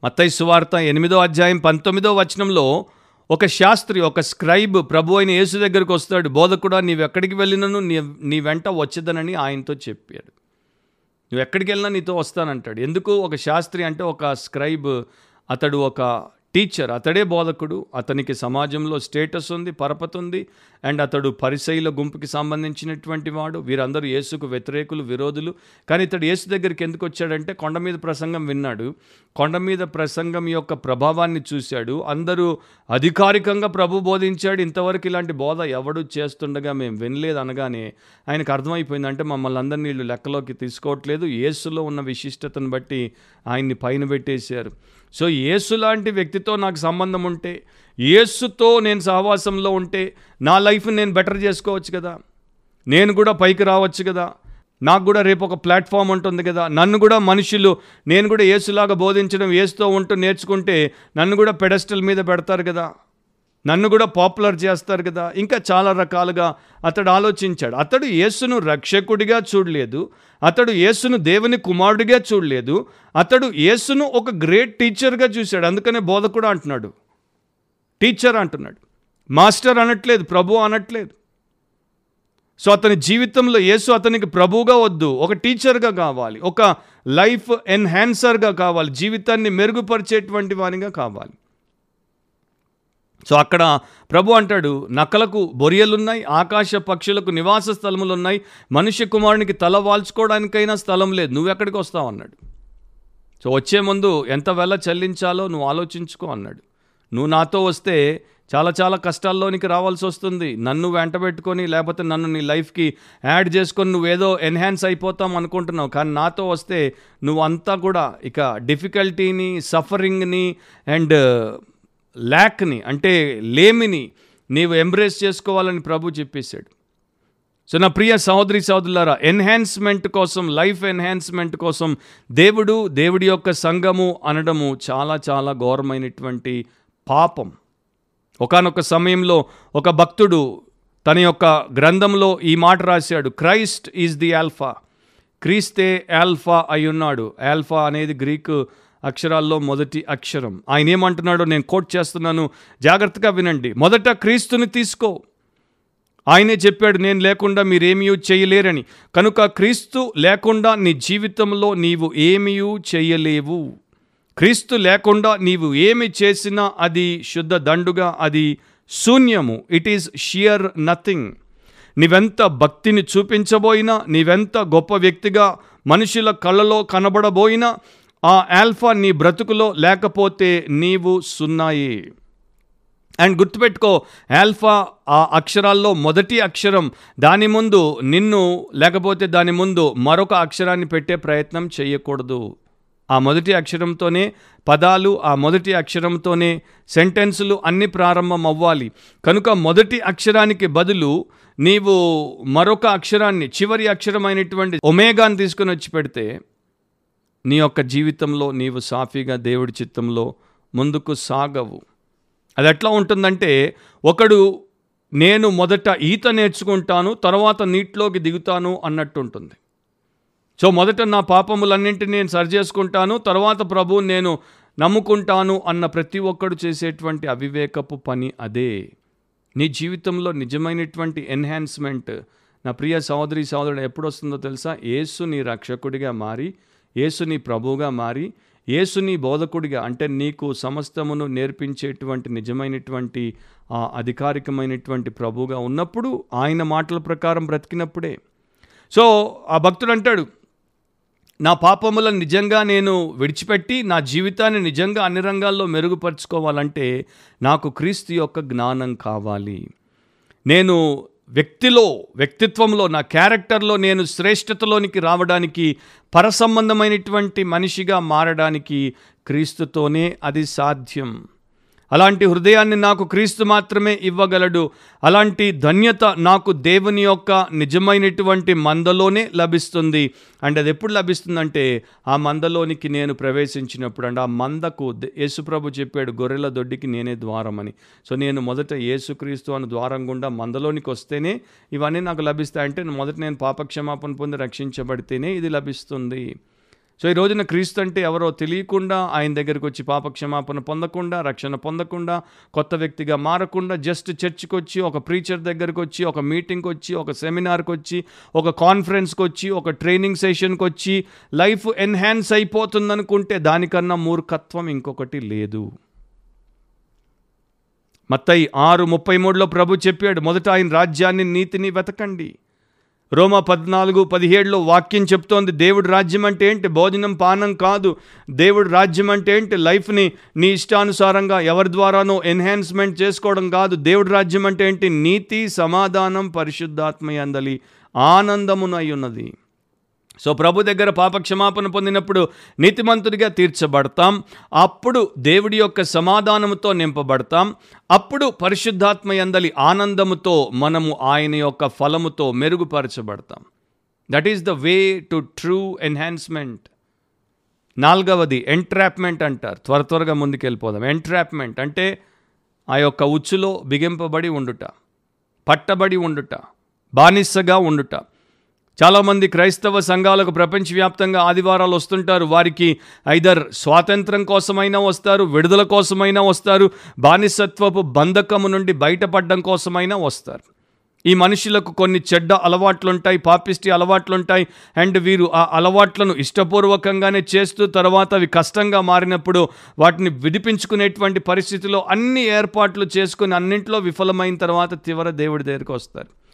మత్తయి సువార్త ఎనిమిదో అధ్యాయం పంతొమ్మిదో వచనంలో ఒక శాస్త్రి ఒక స్క్రైబ్ ప్రభు అయిన యేసు దగ్గరికి వస్తాడు బోధకుడా నీవు ఎక్కడికి వెళ్ళినను? నీ నీ వెంట వచ్చేదనని ఆయనతో చెప్పాడు. నువ్వు ఎక్కడికి వెళ్ళినా నీతో వస్తానంటాడు. ఎందుకు? ఒక శాస్త్రి అంటే ఒక స్క్రైబ్ అతడు ఒక టీచర్ అతడే బోధకుడు అతనికి సమాజంలో స్టేటస్ ఉంది పరపతి ఉంది అండ్ అతడు పరిశైల గుంపుకి సంబంధించినటువంటి వాడు. వీరందరూ యేసుకు వ్యతిరేకులు విరోధులు. కానీ ఇతడు యేసు దగ్గరికి ఎందుకు వచ్చాడంటే కొండ మీద ప్రసంగం విన్నాడు. కొండ మీద ప్రసంగం యొక్క ప్రభావాన్ని చూశాడు. అందరూ అధికారికంగా ప్రభు బోధించాడు. ఇంతవరకు ఇలాంటి బోధ ఎవడు చేస్తుండగా మేము వినలేదు అనగానే ఆయనకు అర్థమైపోయింది అంటే మమ్మల్ని అందరినీ వీళ్ళు లెక్కలోకి తీసుకోవట్లేదు. యేసులో ఉన్న విశిష్టతను బట్టి ఆయన్ని పైన పెట్టేశారు. సో యేసు లాంటి వ్యక్తితో నాకు సంబంధం ఉంటే యేసుతో నేను సహవాసంలో ఉంటే నా లైఫ్ని నేను బెటర్ చేసుకోవచ్చు కదా. నేను కూడా పైకి రావచ్చు కదా. నాకు కూడా రేపు ఒక ప్లాట్ఫామ్ ఉంటుంది కదా. నన్ను కూడా మనుషులు నేను కూడా ఏసులాగా బోధించడం ఏసుతో ఉంటూ నేర్చుకుంటే నన్ను కూడా పెడస్టల్ మీద పెడతారు కదా. నన్ను కూడా పాపులర్ చేస్తారు కదా. ఇంకా చాలా రకాలుగా అతడు ఆలోచించాడు. అతడు యేసును రక్షకుడిగా చూడలేదు. అతడు యేసును దేవుని కుమారుడిగా చూడలేదు. అతడు యేసును ఒక గ్రేట్ టీచర్గా చూశాడు. అందుకనే బోధకుడు అంటున్నాడు. టీచర్ అంటున్నాడు. మాస్టర్ అనట్లేదు ప్రభు అనట్లేదు. సో అతని జీవితంలో యేసు అతనికి ప్రభువుగా వద్దు ఒక టీచర్గా కావాలి ఒక లైఫ్ ఎన్హాన్సర్గా కావాలి జీవితాన్ని మెరుగుపరిచేటువంటి వానిగా కావాలి. సో అక్కడ ప్రభు అంటాడు నక్కలకు బొరియలున్నాయి ఆకాశ పక్షులకు నివాస స్థలములు ఉన్నాయి మనుష్య కుమారునికి తల వాల్చుకోవడానికైనా స్థలం లేదు నువ్వు ఎక్కడికి వస్తావు అన్నాడు. సో వచ్చే ముందు ఎంత వెల చెల్లించాలో నువ్వు ఆలోచించుకో అన్నాడు. నువ్వు నాతో వస్తే చాలా చాలా కష్టాల్లోనికి రావాల్సి వస్తుంది. నన్ను వెంట పెట్టుకొని లేకపోతే నన్ను నీ లైఫ్కి యాడ్ చేసుకొని నువ్వేదో ఎన్హాన్స్ అయిపోతాం అనుకుంటున్నావు. కానీ నాతో వస్తే నువ్వు అంతా కూడా ఇక డిఫికల్టీని సఫరింగ్ని అండ్ ల్యాక్ని అంటే లేమిని నీవు ఎంబ్రేస్ చేసుకోవాలని ప్రభు చెప్పేశాడు. సో నా ప్రియ సహోదరి సహోదరులారా ఎన్హాన్స్మెంట్ కోసం లైఫ్ ఎన్హాన్స్మెంట్ కోసం దేవుడు దేవుడి యొక్క సంఘము అనడము చాలా చాలా ఘోరమైనటువంటి పాపం. ఒకానొక సమయంలో ఒక భక్తుడు తన యొక్క గ్రంథంలో ఈ మాట రాశాడు క్రైస్ట్ ఈజ్ ది ఆల్ఫా క్రీస్తే ఆల్ఫా అయి ఉన్నాడు ఆల్ఫా అనేది గ్రీకు అక్షరాల్లో మొదటి అక్షరం. ఆయన ఏమంటున్నాడో నేను కోట్ చేస్తున్నాను జాగ్రత్తగా వినండి. మొదట క్రీస్తుని తీసుకో. ఆయనే చెప్పాడు నేను లేకుండా మీరేమీ చేయలేరని. కనుక క్రీస్తు లేకుండా నీ జీవితంలో నీవు ఏమీ చేయలేవు. క్రీస్తు లేకుండా నీవు ఏమి చేసినా అది శుద్ధ దండుగా అది శూన్యము. ఇట్ ఈస్ షియర్ నథింగ్ నీవెంత భక్తిని చూపించబోయినా నీవెంత గొప్ప వ్యక్తిగా మనుషుల కళ్ళలో కనబడబోయినా ఆ ఆల్ఫా నీ బ్రతుకులో లేకపోతే నీవు సున్నాయి. అండ్ గుర్తుపెట్టుకో ఆల్ఫా ఆ అక్షరాల్లో మొదటి అక్షరం దాని ముందు నిన్ను లేకపోతే దాని ముందు మరొక అక్షరాన్ని పెట్టే ప్రయత్నం చేయకూడదు. ఆ మొదటి అక్షరంతోనే పదాలు ఆ మొదటి అక్షరంతోనే సెంటెన్సులు అన్ని ప్రారంభం అవ్వాలి కనుక మొదటి అక్షరానికి బదులు నీవు మరొక అక్షరాన్ని చివరి అక్షరమైనటువంటి ఒమేగాని తీసుకుని వచ్చి పెడితే నీ యొక్క జీవితంలో నీవు సాఫీగా దేవుడి చిత్తంలో ముందుకు సాగవు. అది ఎట్లా ఉంటుందంటే ఒకడు నేను మొదట ఈత నేర్చుకుంటాను తర్వాత నీటిలోకి దిగుతాను అన్నట్టు ఉంటుంది. సో మొదట నా పాపములన్నింటినీ నేను సరి చేసుకుంటాను తర్వాత ప్రభు నేను నమ్ముకుంటాను అన్న ప్రతి ఒక్కడు చేసేటువంటి అవివేకపు పని అదే. నీ జీవితంలో నిజమైనటువంటి ఎన్హాన్స్మెంట్ నా ప్రియ సహోదరి సహోదరుడు ఎప్పుడు వస్తుందో తెలుసా? యేసు నీ రక్షకుడిగా మారి యేసు నీ ప్రభువుగా మారి యేసు నీ బోధకుడిగా అంటే నీకు సమస్తమును నేర్పించేటువంటి నిజమైనటువంటి ఆ అధికారికమైనటువంటి ప్రభువుగా ఉన్నప్పుడు ఆయన మాటల ప్రకారం బ్రతికినప్పుడే. సో ఆ భక్తుడు అంటాడు నా పాపములను నిజంగా నేను విడిచిపెట్టి నా జీవితాన్ని నిజంగా అన్ని రంగాల్లో మెరుగుపరుచుకోవాలంటే నాకు క్రీస్తు యొక్క జ్ఞానం కావాలి. నేను వ్యక్తిలో వ్యక్తిత్వంలో నా క్యారెక్టర్లో నేను శ్రేష్టతలోనికి రావడానికి పరసంబంధమైనటువంటి మనిషిగా మారడానికి క్రీస్తుతోనే అది సాధ్యం. అలాంటి హృదయాన్ని నాకు క్రీస్తు మాత్రమే ఇవ్వగలడు. అలాంటి ధన్యత నాకు దేవుని యొక్క నిజమైనటువంటి మందలోనే లభిస్తుంది. అండ్ అది ఎప్పుడు లభిస్తుందంటే ఆ మందలోనికి నేను ప్రవేశించినప్పుడు. అండ్ ఆ మందకు యేసుప్రభు చెప్పాడు గొర్రెల దొడ్డికి నేనే ద్వారం అని సో నేను మొదట యేసుక్రీస్తు అని ద్వారం గుండా మందలోనికి వస్తేనే ఇవన్నీ నాకు లభిస్తాయంటే మొదట నేను పాపక్షమాపణ పొంది రక్షించబడితేనే ఇది లభిస్తుంది. సో ఈ రోజున క్రీస్తు అంటే ఎవరో తెలియకుండా ఆయన దగ్గరికి వచ్చి పాప క్షమాపణ పొందకుండా రక్షణ పొందకుండా కొత్త వ్యక్తిగా మారకుండా జస్ట్ చర్చ్కి వచ్చి ఒక ప్రీచర్ దగ్గరికి వచ్చి ఒక మీటింగ్కి వచ్చి ఒక సెమినార్కి వచ్చి ఒక కాన్ఫరెన్స్కి వచ్చి ఒక ట్రైనింగ్ సెషన్కి వచ్చి లైఫ్ ఎన్హాన్స్ అయిపోతుందనుకుంటే దానికన్నా మూర్ఖత్వం ఇంకొకటి లేదు. మత్తయి ఆరు ముప్పై మూడులో ప్రభు చెప్పాడు మొదట ఆయన రాజ్యాన్ని నీతిని వెతకండి. రోమ పద్నాలుగు పదిహేడులో వాక్యం చెప్తోంది దేవుడి రాజ్యం అంటే ఏంటి? భోజనం పానం కాదు. దేవుడి రాజ్యం అంటే ఏంటి? లైఫ్ని నీ ఇష్టానుసారంగా ఎవరి ద్వారానో ఎన్హాన్స్మెంట్ చేసుకోవడం కాదు. దేవుడి రాజ్యం అంటే ఏంటి? నీతి సమాధానం పరిశుద్ధాత్మ అందలి ఆనందమునై ఉన్నది. సో ప్రభు దగ్గర పాప క్షమాపణ పొందినప్పుడు నీతిమంతుడిగా తీర్చబడతాం. అప్పుడు దేవుడి యొక్క సమాధానముతో నింపబడతాం. అప్పుడు పరిశుద్ధాత్మ ఎందలి ఆనందముతో మనము ఆయన యొక్క ఫలముతో మెరుగుపరచబడతాం. That is the way to true enhancement నాలుగవది ఎంట్రాప్మెంట్ అంటారు. త్వర త్వరగా ముందుకెళ్ళిపోదాం. ఎంట్రాప్మెంట్ అంటే ఆ యొక్క ఉచ్చులో బిగింపబడి ఉండుట పట్టబడి ఉండుట బానిసగా ఉండుట. చాలామంది క్రైస్తవ సంఘాలకు ప్రపంచవ్యాప్తంగా ఆదివారాలు వస్తుంటారు. వారికి ఐదర్ స్వాతంత్రం కోసమైనా వస్తారు విడుదల కోసమైనా వస్తారు బానిసత్వపు బంధకము నుండి బయటపడడం కోసమైనా వస్తారు. ఈ మనుషులకు కొన్ని చెడ్డ అలవాట్లుంటాయి పాపిస్టి అలవాట్లుంటాయి. అండ్ వీరు ఆ అలవాట్లను ఇష్టపూర్వకంగానే చేస్తూ తర్వాత అవి కష్టంగా మారినప్పుడు వాటిని విడిపించుకునేటువంటి పరిస్థితిలో అన్ని ఏర్పాట్లు చేసుకుని అన్నింటిలో విఫలమైన తర్వాత తీవ్ర దేవుడి దగ్గరికి వస్తారు.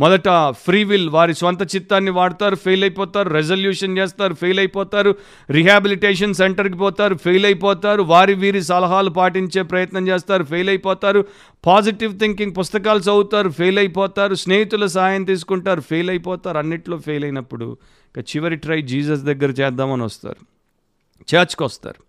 మొదట ఫ్రీ విల్ వారి స్వంత చిత్తాన్ని వాడతారు ఫెయిల్ అయిపోతారు రెజల్యూషన్ చేస్తారు ఫెయిల్ అయిపోతారు రిహాబిలిటేషన్ సెంటర్కి పోతారు ఫెయిల్ అయిపోతారు వారి వీరి సలహాలు పాటించే ప్రయత్నం చేస్తారు ఫెయిల్ అయిపోతారు పాజిటివ్ థింకింగ్ పుస్తకాలు చదువుతారు ఫెయిల్ అయిపోతారు స్నేహితుల సహాయం తీసుకుంటారు ఫెయిల్ అయిపోతారు అన్నిట్లో ఫెయిల్ అయినప్పుడు ఇక చివరి ట్రై జీసస్ దగ్గర చేద్దామని వస్తారు. చర్చ్కి వస్తారు.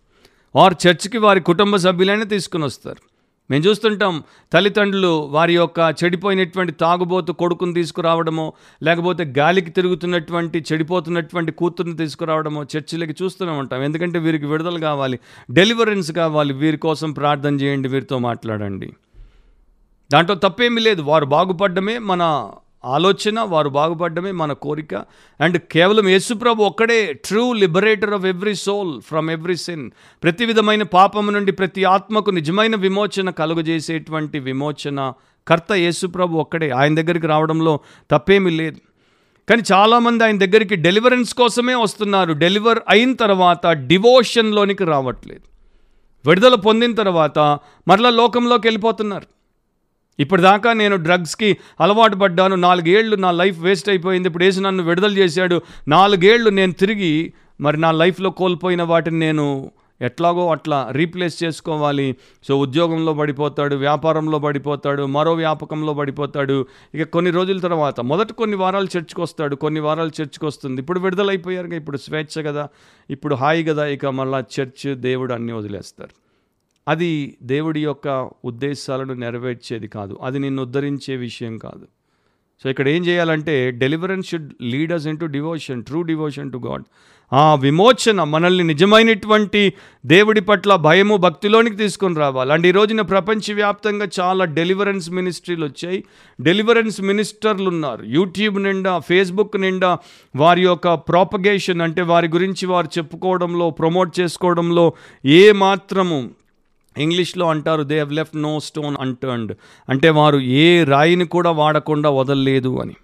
వారు చర్చ్కి వారి కుటుంబ సభ్యులైనా తీసుకుని వస్తారు. మేము చూస్తుంటాం తల్లిదండ్రులు వారి యొక్క చెడిపోయినటువంటి తాగుబోతు కొడుకుని తీసుకురావడమో లేకపోతే గాలికి తిరుగుతున్నటువంటి చెడిపోతున్నటువంటి కూతుర్ని తీసుకురావడమో చర్చిలకి చూస్తూనే ఉంటాం. ఎందుకంటే వీరికి విడుదల కావాలి డెలివరెన్స్ కావాలి. వీరి కోసం ప్రార్థన చేయండి వీరితో మాట్లాడండి. దాంట్లో తప్పేమీ లేదు. వారు బాగుపడ్డమే మన ఆలోచన వారు బాగుపడ్డమే మన కోరిక. అండ్ కేవలం యేసుప్రభు ఒక్కడే true liberator of every soul from every sin. ప్రతి విధమైన పాపము నుండి ప్రతి ఆత్మకు నిజమైన విమోచన కలుగజేసేటువంటి విమోచన కర్త యేసుప్రభు ఒక్కడే. ఆయన దగ్గరికి రావడంలో తప్పేమీ లేదు. కానీ చాలామంది ఆయన దగ్గరికి డెలివరెన్స్ కోసమే వస్తున్నారు. డెలివర్ అయిన తర్వాత డివోషన్లోనికి రావట్లేదు. విడుదల పొందిన తర్వాత మరలా లోకంలోకి వెళ్ళిపోతున్నారు. ఇప్పటిదాకా నేను డ్రగ్స్కి అలవాటు పడ్డాను. నాలుగేళ్ళు నా లైఫ్ వేస్ట్ అయిపోయింది. ఇప్పుడు వేసి నన్ను విడుదల చేశాడు. నాలుగేళ్ళు నేను తిరిగి మరి నా లైఫ్లో కోల్పోయిన వాటిని నేను ఎట్లాగో అట్లా రీప్లేస్ చేసుకోవాలి. సో ఉద్యోగంలో పడిపోతాడు వ్యాపారంలో పడిపోతాడు మరో వ్యాపకంలో పడిపోతాడు. ఇక కొన్ని రోజుల తర్వాత మొదట కొన్ని వారాలు చర్చ్కి వస్తాడు. కొన్ని వారాలు చర్చ్కి వస్తుంది. ఇప్పుడు విడుదలైపోయారు ఇప్పుడు స్వేచ్ఛ కదా. ఇప్పుడు హాయి కదా. ఇక మళ్ళీ చర్చ్ దేవుడు అన్నీ వదిలేస్తారు. అది దేవుడి యొక్క ఉద్దేశాలను నెరవేర్చేది కాదు. అది నిన్ను ఉద్ధరించే విషయం కాదు. సో ఇక్కడ ఏం చేయాలంటే deliverance should leaders into devotion true devotion to God ఆ విమోచన మనల్ని నిజమైనటువంటి దేవుడి పట్ల భయము భక్తిలోనికి తీసుకొని రావాలి. అండ్ ఈ రోజున ప్రపంచవ్యాప్తంగా చాలా డెలివరెన్స్ మినిస్ట్రీలు వచ్చాయి. డెలివరెన్స్ మినిస్టర్లు ఉన్నారు. యూట్యూబ్ నిండా ఫేస్బుక్ నిండా వారి యొక్క ప్రాపగేషన్ అంటే వారి గురించి వారు చెప్పుకోవడంలో ప్రమోట్ చేసుకోవడంలో ఏ మాత్రము ఇంగ్లీష్లో అంటారు they have left no stone unturned అంటే వారు ఏ రాయిని కూడా వాడకుండా వదలలేదు అని.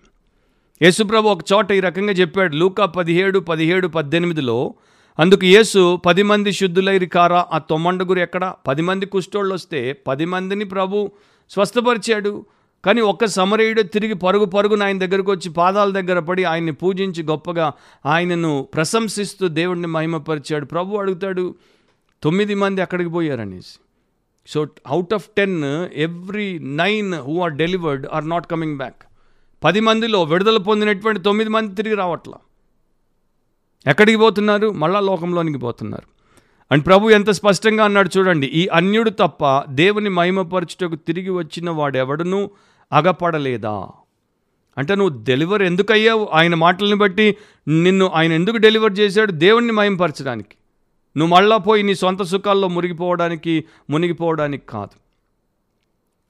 యేసుప్రభు ఒక చోట ఈ రకంగా చెప్పాడు లూకా పదిహేడు పదిహేడు పద్దెనిమిదిలో అందుకు యేసు పది మంది శుద్ధులైరి కారా? ఆ తొమ్మండుగురు ఎక్కడ? పది మంది కుష్ఠోళ్ళు వస్తే పది మందిని ప్రభు స్వస్థపరిచాడు. కానీ ఒక్క సమరయుడు తిరిగి పరుగు పరుగున ఆయన దగ్గరకు వచ్చి పాదాల దగ్గర పడి ఆయన్ని పూజించి గొప్పగా ఆయనను ప్రశంసిస్తూ దేవుడిని మహిమపరిచాడు. ప్రభు అడుగుతాడు తొమ్మిది మంది అక్కడికి పోయారనేసి. So out of ten every nine who are delivered are not coming back పది మందిలో విడుదల పొందినటువంటి తొమ్మిది మంది తిరిగి రావట్లా. ఎక్కడికి పోతున్నారు? మళ్ళా లోకంలోనికి పోతున్నారు. అండ్ ప్రభు ఎంత స్పష్టంగా అన్నాడు చూడండి ఈ అన్యుడు తప్ప దేవుని మహిమపరచుటకు తిరిగి వచ్చిన వాడెవడును అగపడలేదా? అంటే నువ్వు డెలివర్ ఎందుకు అయ్యావు ఆయన మాటలను బట్టి నిన్ను ఆయన ఎందుకు డెలివర్ చేశాడు? దేవుణ్ణి మయంపరచడానికి నువ్వు మళ్ళా పోయి నీ సొంత సుఖాల్లో మునిగిపోవడానికి మునిగిపోవడానికి కాదు.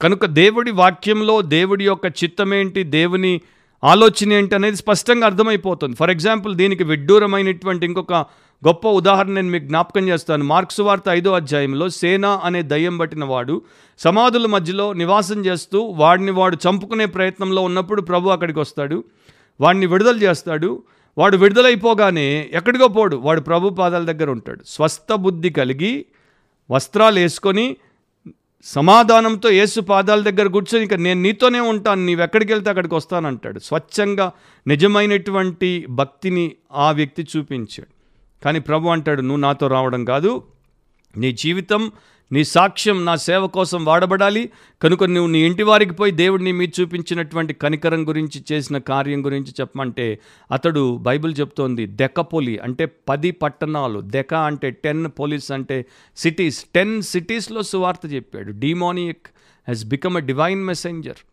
కనుక దేవుడి వాక్యంలో దేవుడి యొక్క చిత్తమేంటి దేవుని ఆలోచన ఏంటి అనేది స్పష్టంగా అర్థమైపోతుంది. ఫర్ ఎగ్జాంపుల్ దీనికి విడ్డూరమైనటువంటి ఇంకొక గొప్ప ఉదాహరణ నేను మీకు జ్ఞాపకం చేస్తాను. మార్క్స్ వార్త ఐదో అధ్యాయంలో సేన అనే దయ్యం పట్టిన వాడు సమాధుల మధ్యలో నివాసం చేస్తూ వాడిని వాడు చంపుకునే ప్రయత్నంలో ఉన్నప్పుడు ప్రభు అక్కడికి వస్తాడు. వాడిని విడుదల చేస్తాడు. వాడు విడుదలైపోగానే ఎక్కడికో పోడు. వాడు ప్రభు పాదాల దగ్గర ఉంటాడు. స్వస్థ బుద్ధి కలిగి వస్త్రాలు వేసుకొని సమాధానంతో యేసు పాదాల దగ్గర కూర్చొని ఇక నేను నీతోనే ఉంటాను నీవెక్కడికి వెళ్తే అక్కడికి వస్తానంటాడు. స్వచ్ఛంగా నిజమైనటువంటి భక్తిని ఆ వ్యక్తి చూపించాడు. కానీ ప్రభు అంటాడు నువ్వు నాతో రావడం కాదు. నీ జీవితం నీ సాక్ష్యం నా సేవ కోసం వాడబడాలి. కనుక నువ్వు నీ ఇంటి వారికి పోయి దేవుడిని మీ చూపించినటువంటి కనికరం గురించి చేసిన కార్యం గురించి చెప్పమంటే అతడు బైబిల్ చెప్తోంది దెకపొలి అంటే పది పట్టణాలు. దెక అంటే టెన్ పోలీస్ అంటే సిటీస్. టెన్ సిటీస్లో సువార్త చెప్పాడు. Demoniac has become a divine messenger.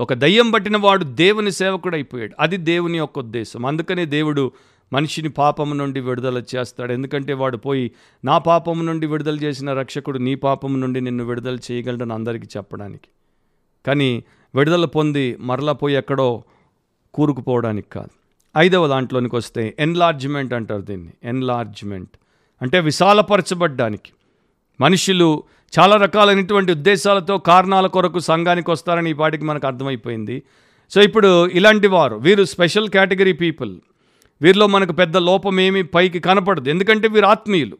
ఒక దయ్యం పట్టిన వాడు దేవుని సేవకుడు అయిపోయాడు అది దేవుని యొక్క ఉద్దేశం. అందుకనే దేవుడు మనిషిని పాపము నుండి విడుదల చేస్తాడు. ఎందుకంటే వాడు పోయి నా పాపము నుండి విడుదల చేసిన రక్షకుడు నీ పాపము నుండి నిన్ను విడుదల చేయగలడని అందరికీ చెప్పడానికి. కానీ విడుదల పొంది మరలా పోయి ఎక్కడో కూరుకుపోవడానికి కాదు. ఐదవ దాంట్లోనికి వస్తే ఎన్లార్జ్మెంట్ అంటారు దీన్ని. ఎన్లార్జ్మెంట్ అంటే విశాలపరచబడ్డానికి. మనుషులు చాలా రకాలైనటువంటి ఉద్దేశాలతో కారణాల కొరకు సంఘానికి వస్తారని ఈ పాటికి మనకు అర్థమైపోయింది. సో ఇప్పుడు ఇలాంటి వారు వీరు స్పెషల్ కేటగిరీ పీపుల్ వీరిలో మనకు పెద్ద లోపమేమి పైకి కనపడదు. ఎందుకంటే వీరు ఆత్మీయులు.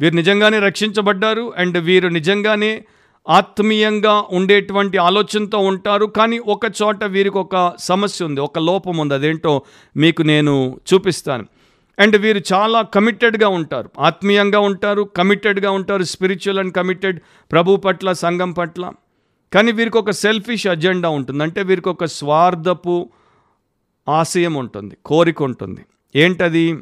వీరు నిజంగానే రక్షించబడ్డారు అండ్ వీరు నిజంగానే ఆత్మీయంగా ఉండేటువంటి ఆలోచనతో ఉంటారు. కానీ ఒక చోట వీరికి ఒక సమస్య ఉంది ఒక లోపం ఉంది. అదేంటో మీకు నేను చూపిస్తాను. అండ్ వీరు చాలా కమిటెడ్గా ఉంటారు. ఆత్మీయంగా ఉంటారు కమిటెడ్గా ఉంటారు స్పిరిచువల్ అండ్ కమిటెడ్ ప్రభు పట్ల సంఘం పట్ల. కానీ వీరికి ఒక సెల్ఫిష్ అజెండా ఉంటుంది. అంటే వీరికి ఒక స్వార్థపు ఆశయం ఉంటుంది కోరిక ఉంటుంది. ఏంటది?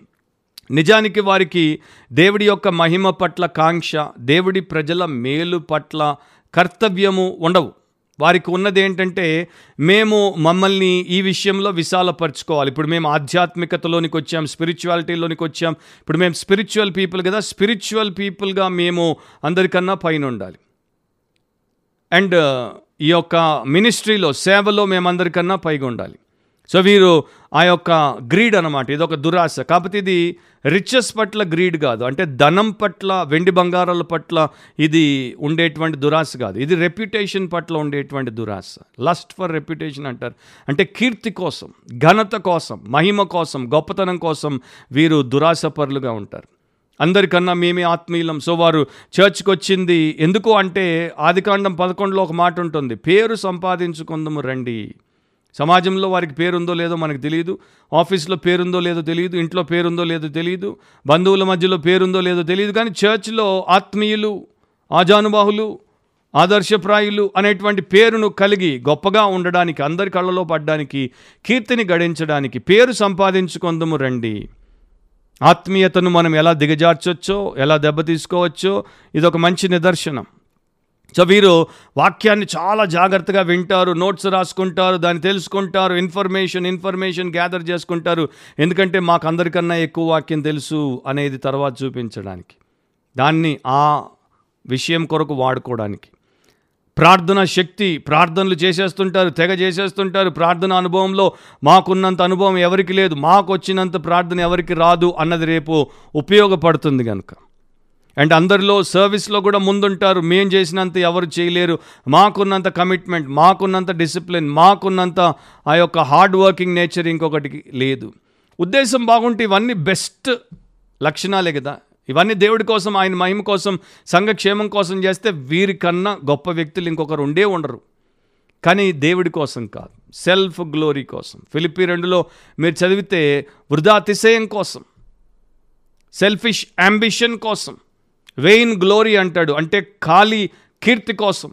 నిజానికి వారికి దేవుడి యొక్క మహిమ పట్ల కాంక్ష దేవుడి ప్రజల మేలు పట్ల కర్తవ్యము ఉండవు. వారికి ఉన్నది ఏంటంటే మేము మమ్మల్ని ఈ విషయంలో విశాలపరచుకోవాలి. ఇప్పుడు మేము ఆధ్యాత్మికతలోనికి వచ్చాం స్పిరిచువాలిటీలోనికి వచ్చాం. ఇప్పుడు మేము స్పిరిచువల్ పీపుల్ కదా స్పిరిచువల్ పీపుల్గా మేము అందరికన్నా పైన ఉండాలి అండ్ ఈ యొక్క మినిస్ట్రీలో సేవలో మేమందరికన్నా పైగా ఉండాలి సో వీరు ఆ యొక్క గ్రీడ్ అనమాట ఇది ఒక దురాశ. కాకపోతే ఇది రిచెస్ పట్ల గ్రీడ్ కాదు. అంటే ధనం పట్ల వెండి బంగారాల పట్ల ఇది ఉండేటువంటి దురాశ కాదు. ఇది రెప్యుటేషన్ పట్ల ఉండేటువంటి దురాశ. లస్ట్ ఫర్ రెప్యుటేషన్ అంటారు. అంటే కీర్తి కోసం ఘనత కోసం మహిమ కోసం గొప్పతనం కోసం వీరు దురాశపరులుగా ఉంటారు. అందరికన్నా మేమే ఆత్మీయులం. సో వారు చర్చ్కి వచ్చింది ఎందుకు అంటే ఆదికాండం పదకొండులో ఒక మాట ఉంటుంది. పేరు సంపాదించుకుందాము రండి. సమాజంలో వారికి పేరుందో లేదో మనకు తెలియదు ఆఫీస్లో పేరుందో లేదో తెలియదు ఇంట్లో పేరుందో లేదో తెలియదు బంధువుల మధ్యలో పేరుందో లేదో తెలియదు కానీ చర్చ్లో ఆత్మీయులు ఆజానుబాహులు ఆదర్శప్రాయులు అనేటువంటి పేరును కలిగి గొప్పగా ఉండడానికి అందరి కళ్ళలో పడ్డానికి కీర్తిని గడించడానికి పేరు సంపాదించుకుందాము రండి. ఆత్మీయతను మనం ఎలా దిగజార్చొచ్చో ఎలా దెబ్బతీసుకోవచ్చో తీసుకోవచ్చో ఇదొక మంచి నిదర్శనం. సో వీరు వాక్యాన్ని చాలా జాగ్రత్తగా వింటారు నోట్స్ రాసుకుంటారు దాన్ని తెలుసుకుంటారు ఇన్ఫర్మేషన్ ఇన్ఫర్మేషన్ గ్యాదర్ చేసుకుంటారు. ఎందుకంటే మాకు అందరికన్నా ఎక్కువ వాక్యం తెలుసు అనేది తర్వాత చూపించడానికి. దాన్ని ఆ విషయం కొరకు వాడుకోవడానికి. ప్రార్థన శక్తి ప్రార్థనలు చేసేస్తుంటారు తెగ చేసేస్తుంటారు. ప్రార్థన అనుభవంలో మాకున్నంత అనుభవం ఎవరికి లేదు మాకు వచ్చినంత ప్రార్థన ఎవరికి రాదు అన్నది రేపు ఉపయోగపడుతుంది కనుక అండ్ అందరిలో సర్వీస్లో కూడా ముందుంటారు. మేం చేసినంత ఎవరు చేయలేరు. మాకున్నంత కమిట్మెంట్ మాకున్నంత డిసిప్లిన్ మాకున్నంత ఆ యొక్క హార్డ్ వర్కింగ్ నేచర్ ఇంకొకటికి లేదు. ఉద్దేశం బాగుంటే ఇవన్నీ బెస్ట్ లక్షణాలే కదా. ఇవన్నీ దేవుడి కోసం ఆయన మహిమ కోసం సంఘక్షేమం కోసం చేస్తే వీరికన్నా గొప్ప వ్యక్తులు ఇంకొకరు ఉండే ఉండరు. కానీ దేవుడి కోసం కాదు. సెల్ఫ్ గ్లోరీ కోసం. ఫిలిపి రెండులో మీరు చదివితే వృధా అతిశయం కోసం. సెల్ఫిష్ అంబిషన్ కోసం. వెయిన్ గ్లోరీ అంటాడు. అంటే ఖాళీ కీర్తి కోసం.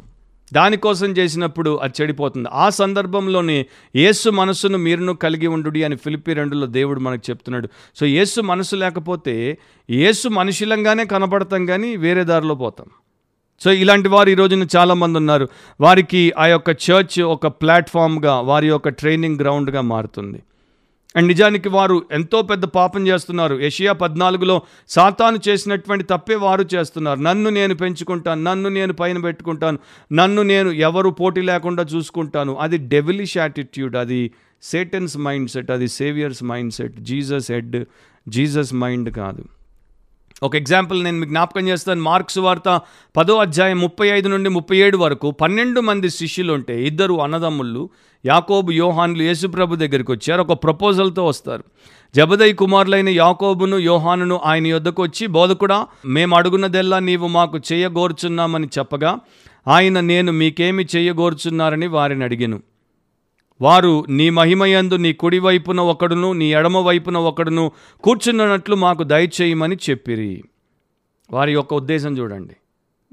దానికోసం చేసినప్పుడు అది చెడిపోతుంది. ఆ సందర్భంలోనే యేసు మనసును మీరును కలిగి ఉండు అని ఫిలిపి రెండులో దేవుడు మనకు చెప్తున్నాడు. సో యేసు మనసు లేకపోతే యేసు మనుషులంగానే కనపడతాం కానీ వేరే దారిలో పోతాం. సో ఇలాంటి వారు ఈ రోజున చాలామంది ఉన్నారు. వారికి ఆ యొక్క చర్చ్ ఒక ప్లాట్ఫామ్గా వారి యొక్క ట్రైనింగ్ గ్రౌండ్గా మారుతుంది. అండ్ నిజానికి వారు ఎంతో పెద్ద పాపం చేస్తున్నారు. ఏషియా పద్నాలుగులో సాతాను చేసినటువంటి తప్పే వారు చేస్తున్నారు. నన్ను నేను పెంచుకుంటాను నన్ను నేను పైన పెట్టుకుంటాను నన్ను నేను ఎవరు పోటీ లేకుండా చూసుకుంటాను. అది డెవిలిష్ యాటిట్యూడ్ అది సేటన్స్ మైండ్ సెట్ అది saviour's mind set Jesus head Jesus mind కాదు. ఒక ఎగ్జాంపుల్ నేను మీకు జ్ఞాపకం చేస్తాను. మార్క్స్ వార్త పదో అధ్యాయం ముప్పై ఐదు నుండి ముప్పై ఏడు వరకు పన్నెండు మంది శిష్యులు ఉంటే ఇద్దరు అన్నదమ్ముళ్ళు యాకోబు యోహాన్లు యేసుప్రభు దగ్గరికి వచ్చారు. ఒక ప్రపోజల్తో వస్తారు. జబదయ్ కుమారులైన యాకోబును యోహానును ఆయన యొద్దకు వచ్చి బోధకుడా మేము అడుగున్నదెల్లా నీవు మాకు చేయగోర్చున్నామని చెప్పగా ఆయన నేను మీకేమి చేయగోర్చున్నారని వారిని అడిగాను. వారు నీ మహిమయందు నీ కుడి వైపున ఒకడును నీ ఎడమ వైపున ఒకడును కూర్చున్నట్లు మాకు దయచేయమని చెప్పిరి. వారి యొక్క ఉద్దేశం చూడండి.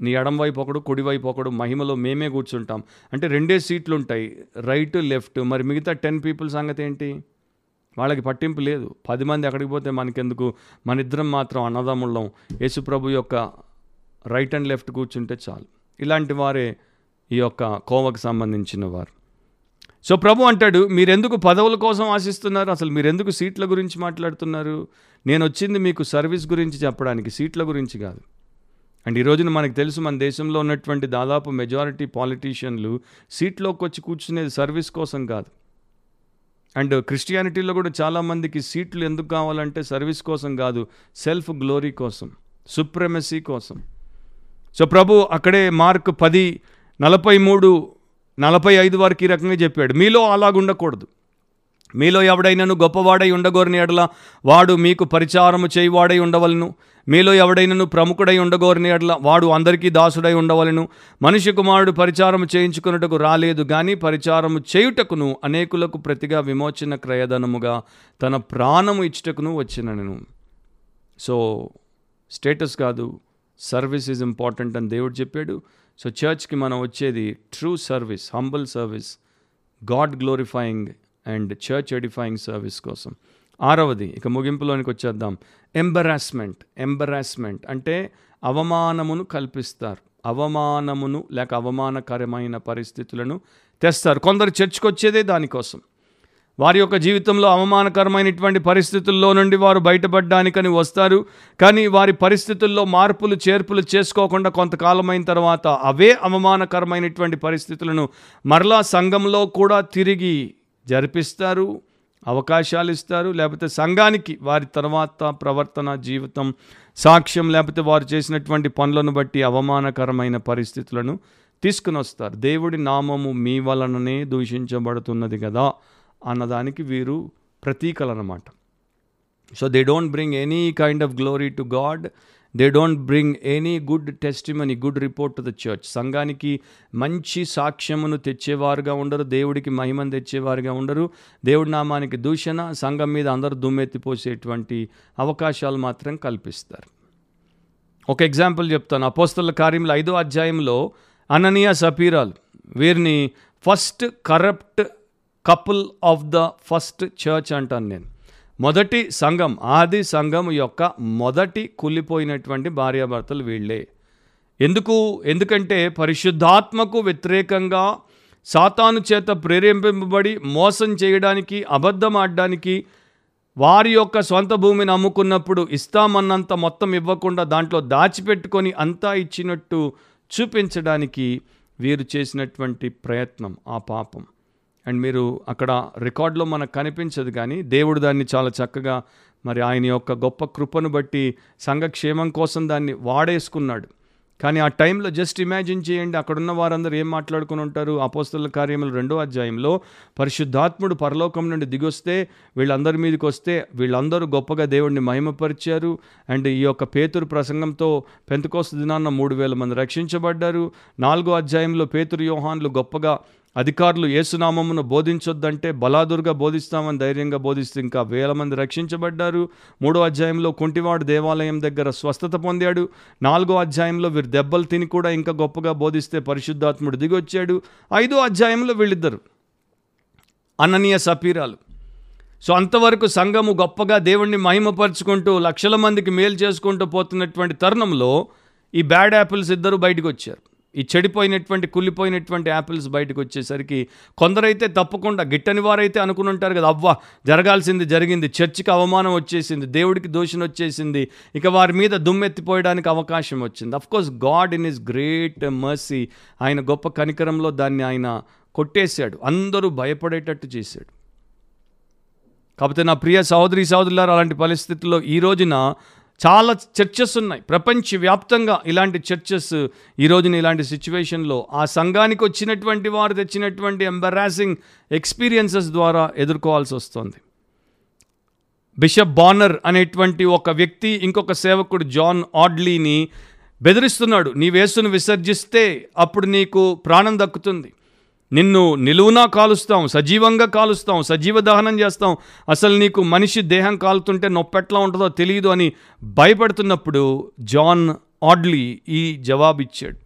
నీ ఎడం వైపు ఒకడు కుడి వైపు ఒకడు మహిమలో మేమే కూర్చుంటాం. అంటే రెండే సీట్లు ఉంటాయి రైట్ లెఫ్ట్. మరి మిగతా టెన్ పీపుల్ సంగతి ఏంటి? వాళ్ళకి పట్టింపు లేదు. పది మంది ఎక్కడికి పోతే మనకెందుకు? మన ఇద్దరం మాత్రం అన్నదమ్ముళ్ళం. యేసుప్రభు యొక్క రైట్ అండ్ లెఫ్ట్ కూర్చుంటే చాలు. ఇలాంటి వారే ఈ యొక్క కోవకు సంబంధించిన వారు. సో ప్రభు అంటాడు మీరెందుకు పదవుల కోసం ఆశిస్తున్నారు? అసలు మీరెందుకు సీట్ల గురించి మాట్లాడుతున్నారు? నేను వచ్చింది మీకు సర్వీస్ గురించి చెప్పడానికి సీట్ల గురించి కాదు. అండ్ ఈ రోజున మనకు తెలుసు మన దేశంలో ఉన్నటువంటి దాదాపు మెజారిటీ పాలిటీషియన్లు సీట్లోకి వచ్చి కూర్చునేది సర్వీస్ కోసం కాదు. అండ్ క్రిస్టియానిటీలో కూడా చాలామందికి సీట్లు ఎందుకు కావాలంటే సర్వీస్ కోసం కాదు సెల్ఫ్ గ్లోరీ కోసం సుప్రమసీ కోసం. సో ప్రభు అక్కడే మార్క్ పది నలభై మూడు నలభై ఐదు వరకు ఈ రకంగా చెప్పాడు. మీలో అలాగుండకూడదు. మీలో ఎవడైనను గొప్పవాడై ఉండగోరని ఎడల వాడు మీకు పరిచారము చేయువాడై ఉండవలను. మీలో ఎవడైనను ప్రముఖుడై ఉండగోరని ఎడల వాడు అందరికీ దాసుడై ఉండవలను. మనిషి కుమారుడు పరిచారము చేయించుకున్నటకు రాలేదు కానీ పరిచారము చేయుటకును అనేకులకు ప్రతిగా విమోచన క్రయధనముగా తన ప్రాణము ఇచ్చుటకును వచ్చినను. సో స్టేటస్ కాదు. సర్వీస్ ఈజ్ ఇంపార్టెంట్ అని దేవుడు చెప్పాడు. సో చర్చ్కి మనం వచ్చేది true service humble service God glorifying and church edifying service కోసం. ఆరవది ఇక ముగింపులోనికి వచ్చేద్దాం. ఎంబరాస్మెంట్ ఎంబరాస్మెంట్ అంటే అవమానమును కల్పిస్తారు. అవమానమును లేక అవమానకరమైన పరిస్థితులను తెస్తారు. కొందరు చర్చ్కి వచ్చేదే దానికోసం వారి యొక్క జీవితంలో అవమానకరమైనటువంటి పరిస్థితుల్లో నుండి వారు బయటపడడానికని వస్తారు. కానీ వారి పరిస్థితుల్లో మార్పులు చేర్పులు చేసుకోకుండా కొంతకాలమైన తర్వాత అవే అవమానకరమైనటువంటి పరిస్థితులను మరలా సంఘంలో కూడా తిరిగి జరిపిస్తారు అవకాశాలు ఇస్తారు లేకపోతే సంఘానికి వారి తర్వాత ప్రవర్తన జీవితం సాక్ష్యం లేకపోతే వారు చేసినటువంటి పనులను బట్టి అవమానకరమైన పరిస్థితులను తీసుకుని వస్తారు దేవుడి నామము మీ వలననే దూషించబడుతున్నది కదా అన్నదానికి వీరు ప్రతీకలు అన్నమాట so they don't bring any kind of glory to God they don't bring any good testimony good report to the church సంఘానికి మంచి సాక్ష్యమును తెచ్చేవారుగా ఉండరు దేవుడికి మహిమను తెచ్చేవారుగా ఉండరు. దేవుడి నామానికి దూషణ సంఘం మీద అందరూ దుమ్మెత్తిపోసేటువంటి అవకాశాలు మాత్రం కల్పిస్తారు. ఒక ఎగ్జాంపుల్ చెప్తాను. అపోస్తల కార్యంలో ఐదో అధ్యాయంలో అననీయ సపీరాలు. వీరిని first corrupt couple of the first church అంటాను నేను. మొదటి సంఘం ఆది సంఘం యొక్క మొదటి కులిపోయినటువంటి భార్యాభర్తలు వీళ్ళే. ఎందుకు? ఎందుకంటే పరిశుద్ధాత్మకు వ్యతిరేకంగా సాతాను చేత ప్రేరేపింపబడి మోసం చేయడానికి అబద్ధం ఆడడానికి వారి యొక్క సొంత భూమిని అమ్ముకున్నప్పుడు ఇస్తామన్నంత మొత్తం ఇవ్వకుండా దాంట్లో దాచిపెట్టుకొని అంతా ఇచ్చినట్టు చూపించడానికి వీరు చేసినటువంటి ప్రయత్నం ఆ పాపం. అండ్ మీరు అక్కడ రికార్డులో మనకు కనిపించదు కానీ దేవుడు దాన్ని చాలా చక్కగా మరి ఆయన యొక్క గొప్ప కృపను బట్టి సంఘక్షేమం కోసం దాన్ని వాడేసుకున్నాడు. కానీ ఆ టైంలో జస్ట్ ఇమాజిన్ చేయండి అక్కడున్న వారందరూ ఏం మాట్లాడుకుని ఉంటారు? అపోస్తుల కార్యములు రెండో అధ్యాయంలో పరిశుద్ధాత్ముడు పరలోకం నుండి దిగొస్తే వీళ్ళందరి మీదకి వస్తే వీళ్ళందరూ గొప్పగా దేవుడిని మహిమపరిచారు. అండ్ ఈ యొక్క పేతురు ప్రసంగంతో పెంతకోస్త దినాన్న మూడు వేల మంది రక్షించబడ్డారు. నాలుగో అధ్యాయంలో పేతురు యోహాన్లు గొప్పగా అధికారులు ఏసునామమును బోధించొద్దంటే బలాదురుగా బోధిస్తామని ధైర్యంగా బోధిస్తే ఇంకా వేల మంది రక్షించబడ్డారు. మూడో అధ్యాయంలో కుంటివాడు దేవాలయం దగ్గర స్వస్థత పొందాడు. నాలుగో అధ్యాయంలో వీరు దెబ్బలు తిని కూడా ఇంకా గొప్పగా బోధిస్తే పరిశుద్ధాత్ముడు దిగొచ్చాడు. ఐదో అధ్యాయంలో వీళ్ళిద్దరు. అననీయ సపీరాలు. సో అంతవరకు సంఘము గొప్పగా దేవుణ్ణి మహిమపరుచుకుంటూ లక్షల మందికి మేలు చేసుకుంటూ పోతున్నటువంటి తరుణంలో ఈ బ్యాడ్ యాపిల్స్ ఇద్దరు బయటకు వచ్చారు ఈ చెడిపోయినటువంటి కుళ్ళిపోయినటువంటి యాపిల్స్ బయటకు వచ్చేసరికి కొందరైతే తప్పకుండా గిట్టని వారైతే అనుకుని ఉంటారు కదా అవ్వ జరగాల్సింది జరిగింది చర్చికి అవమానం వచ్చేసింది దేవుడికి దోషణ వచ్చేసింది ఇక వారి మీద దుమ్మెత్తిపోయడానికి అవకాశం వచ్చింది. Course God in his great mercy ఆయన గొప్ప కనికరంలో దాన్ని ఆయన కొట్టేశాడు. అందరూ భయపడేటట్టు చేశాడు. కాకపోతే నా ప్రియ సహోదరి సహోదరులారు అలాంటి పరిస్థితుల్లో ఈ రోజున చాలా చర్చెస్ ఉన్నాయి. ప్రపంచవ్యాప్తంగా ఇలాంటి చర్చెస్ ఈ రోజున ఇలాంటి సిచ్యువేషన్లో ఆ సంఘానికి వచ్చినటువంటి వారు తెచ్చినటువంటి ఎంబరాసింగ్ ఎక్స్పీరియన్సెస్ ద్వారా ఎదుర్కోవాల్సి వస్తుంది. బిషప్ బానర్ అనేటువంటి ఒక వ్యక్తి ఇంకొక సేవకుడు జాన్ ఆడ్లీని బెదిరిస్తున్నాడు. నీ వేసును విసర్జిస్తే అప్పుడు నీకు ప్రాణం దక్కుతుంది. నిన్ను నిలువునా కాలుస్తాం సజీవంగా కాలుస్తాం సజీవ దహనం చేస్తాం. అసలు నీకు మనిషి దేహం కాలుతుంటే నొప్పెట్లా ఉంటుందో తెలియదు అని భయపడుతున్నప్పుడు జాన్ ఆడ్లీ ఈ జవాబు ఇచ్చాడు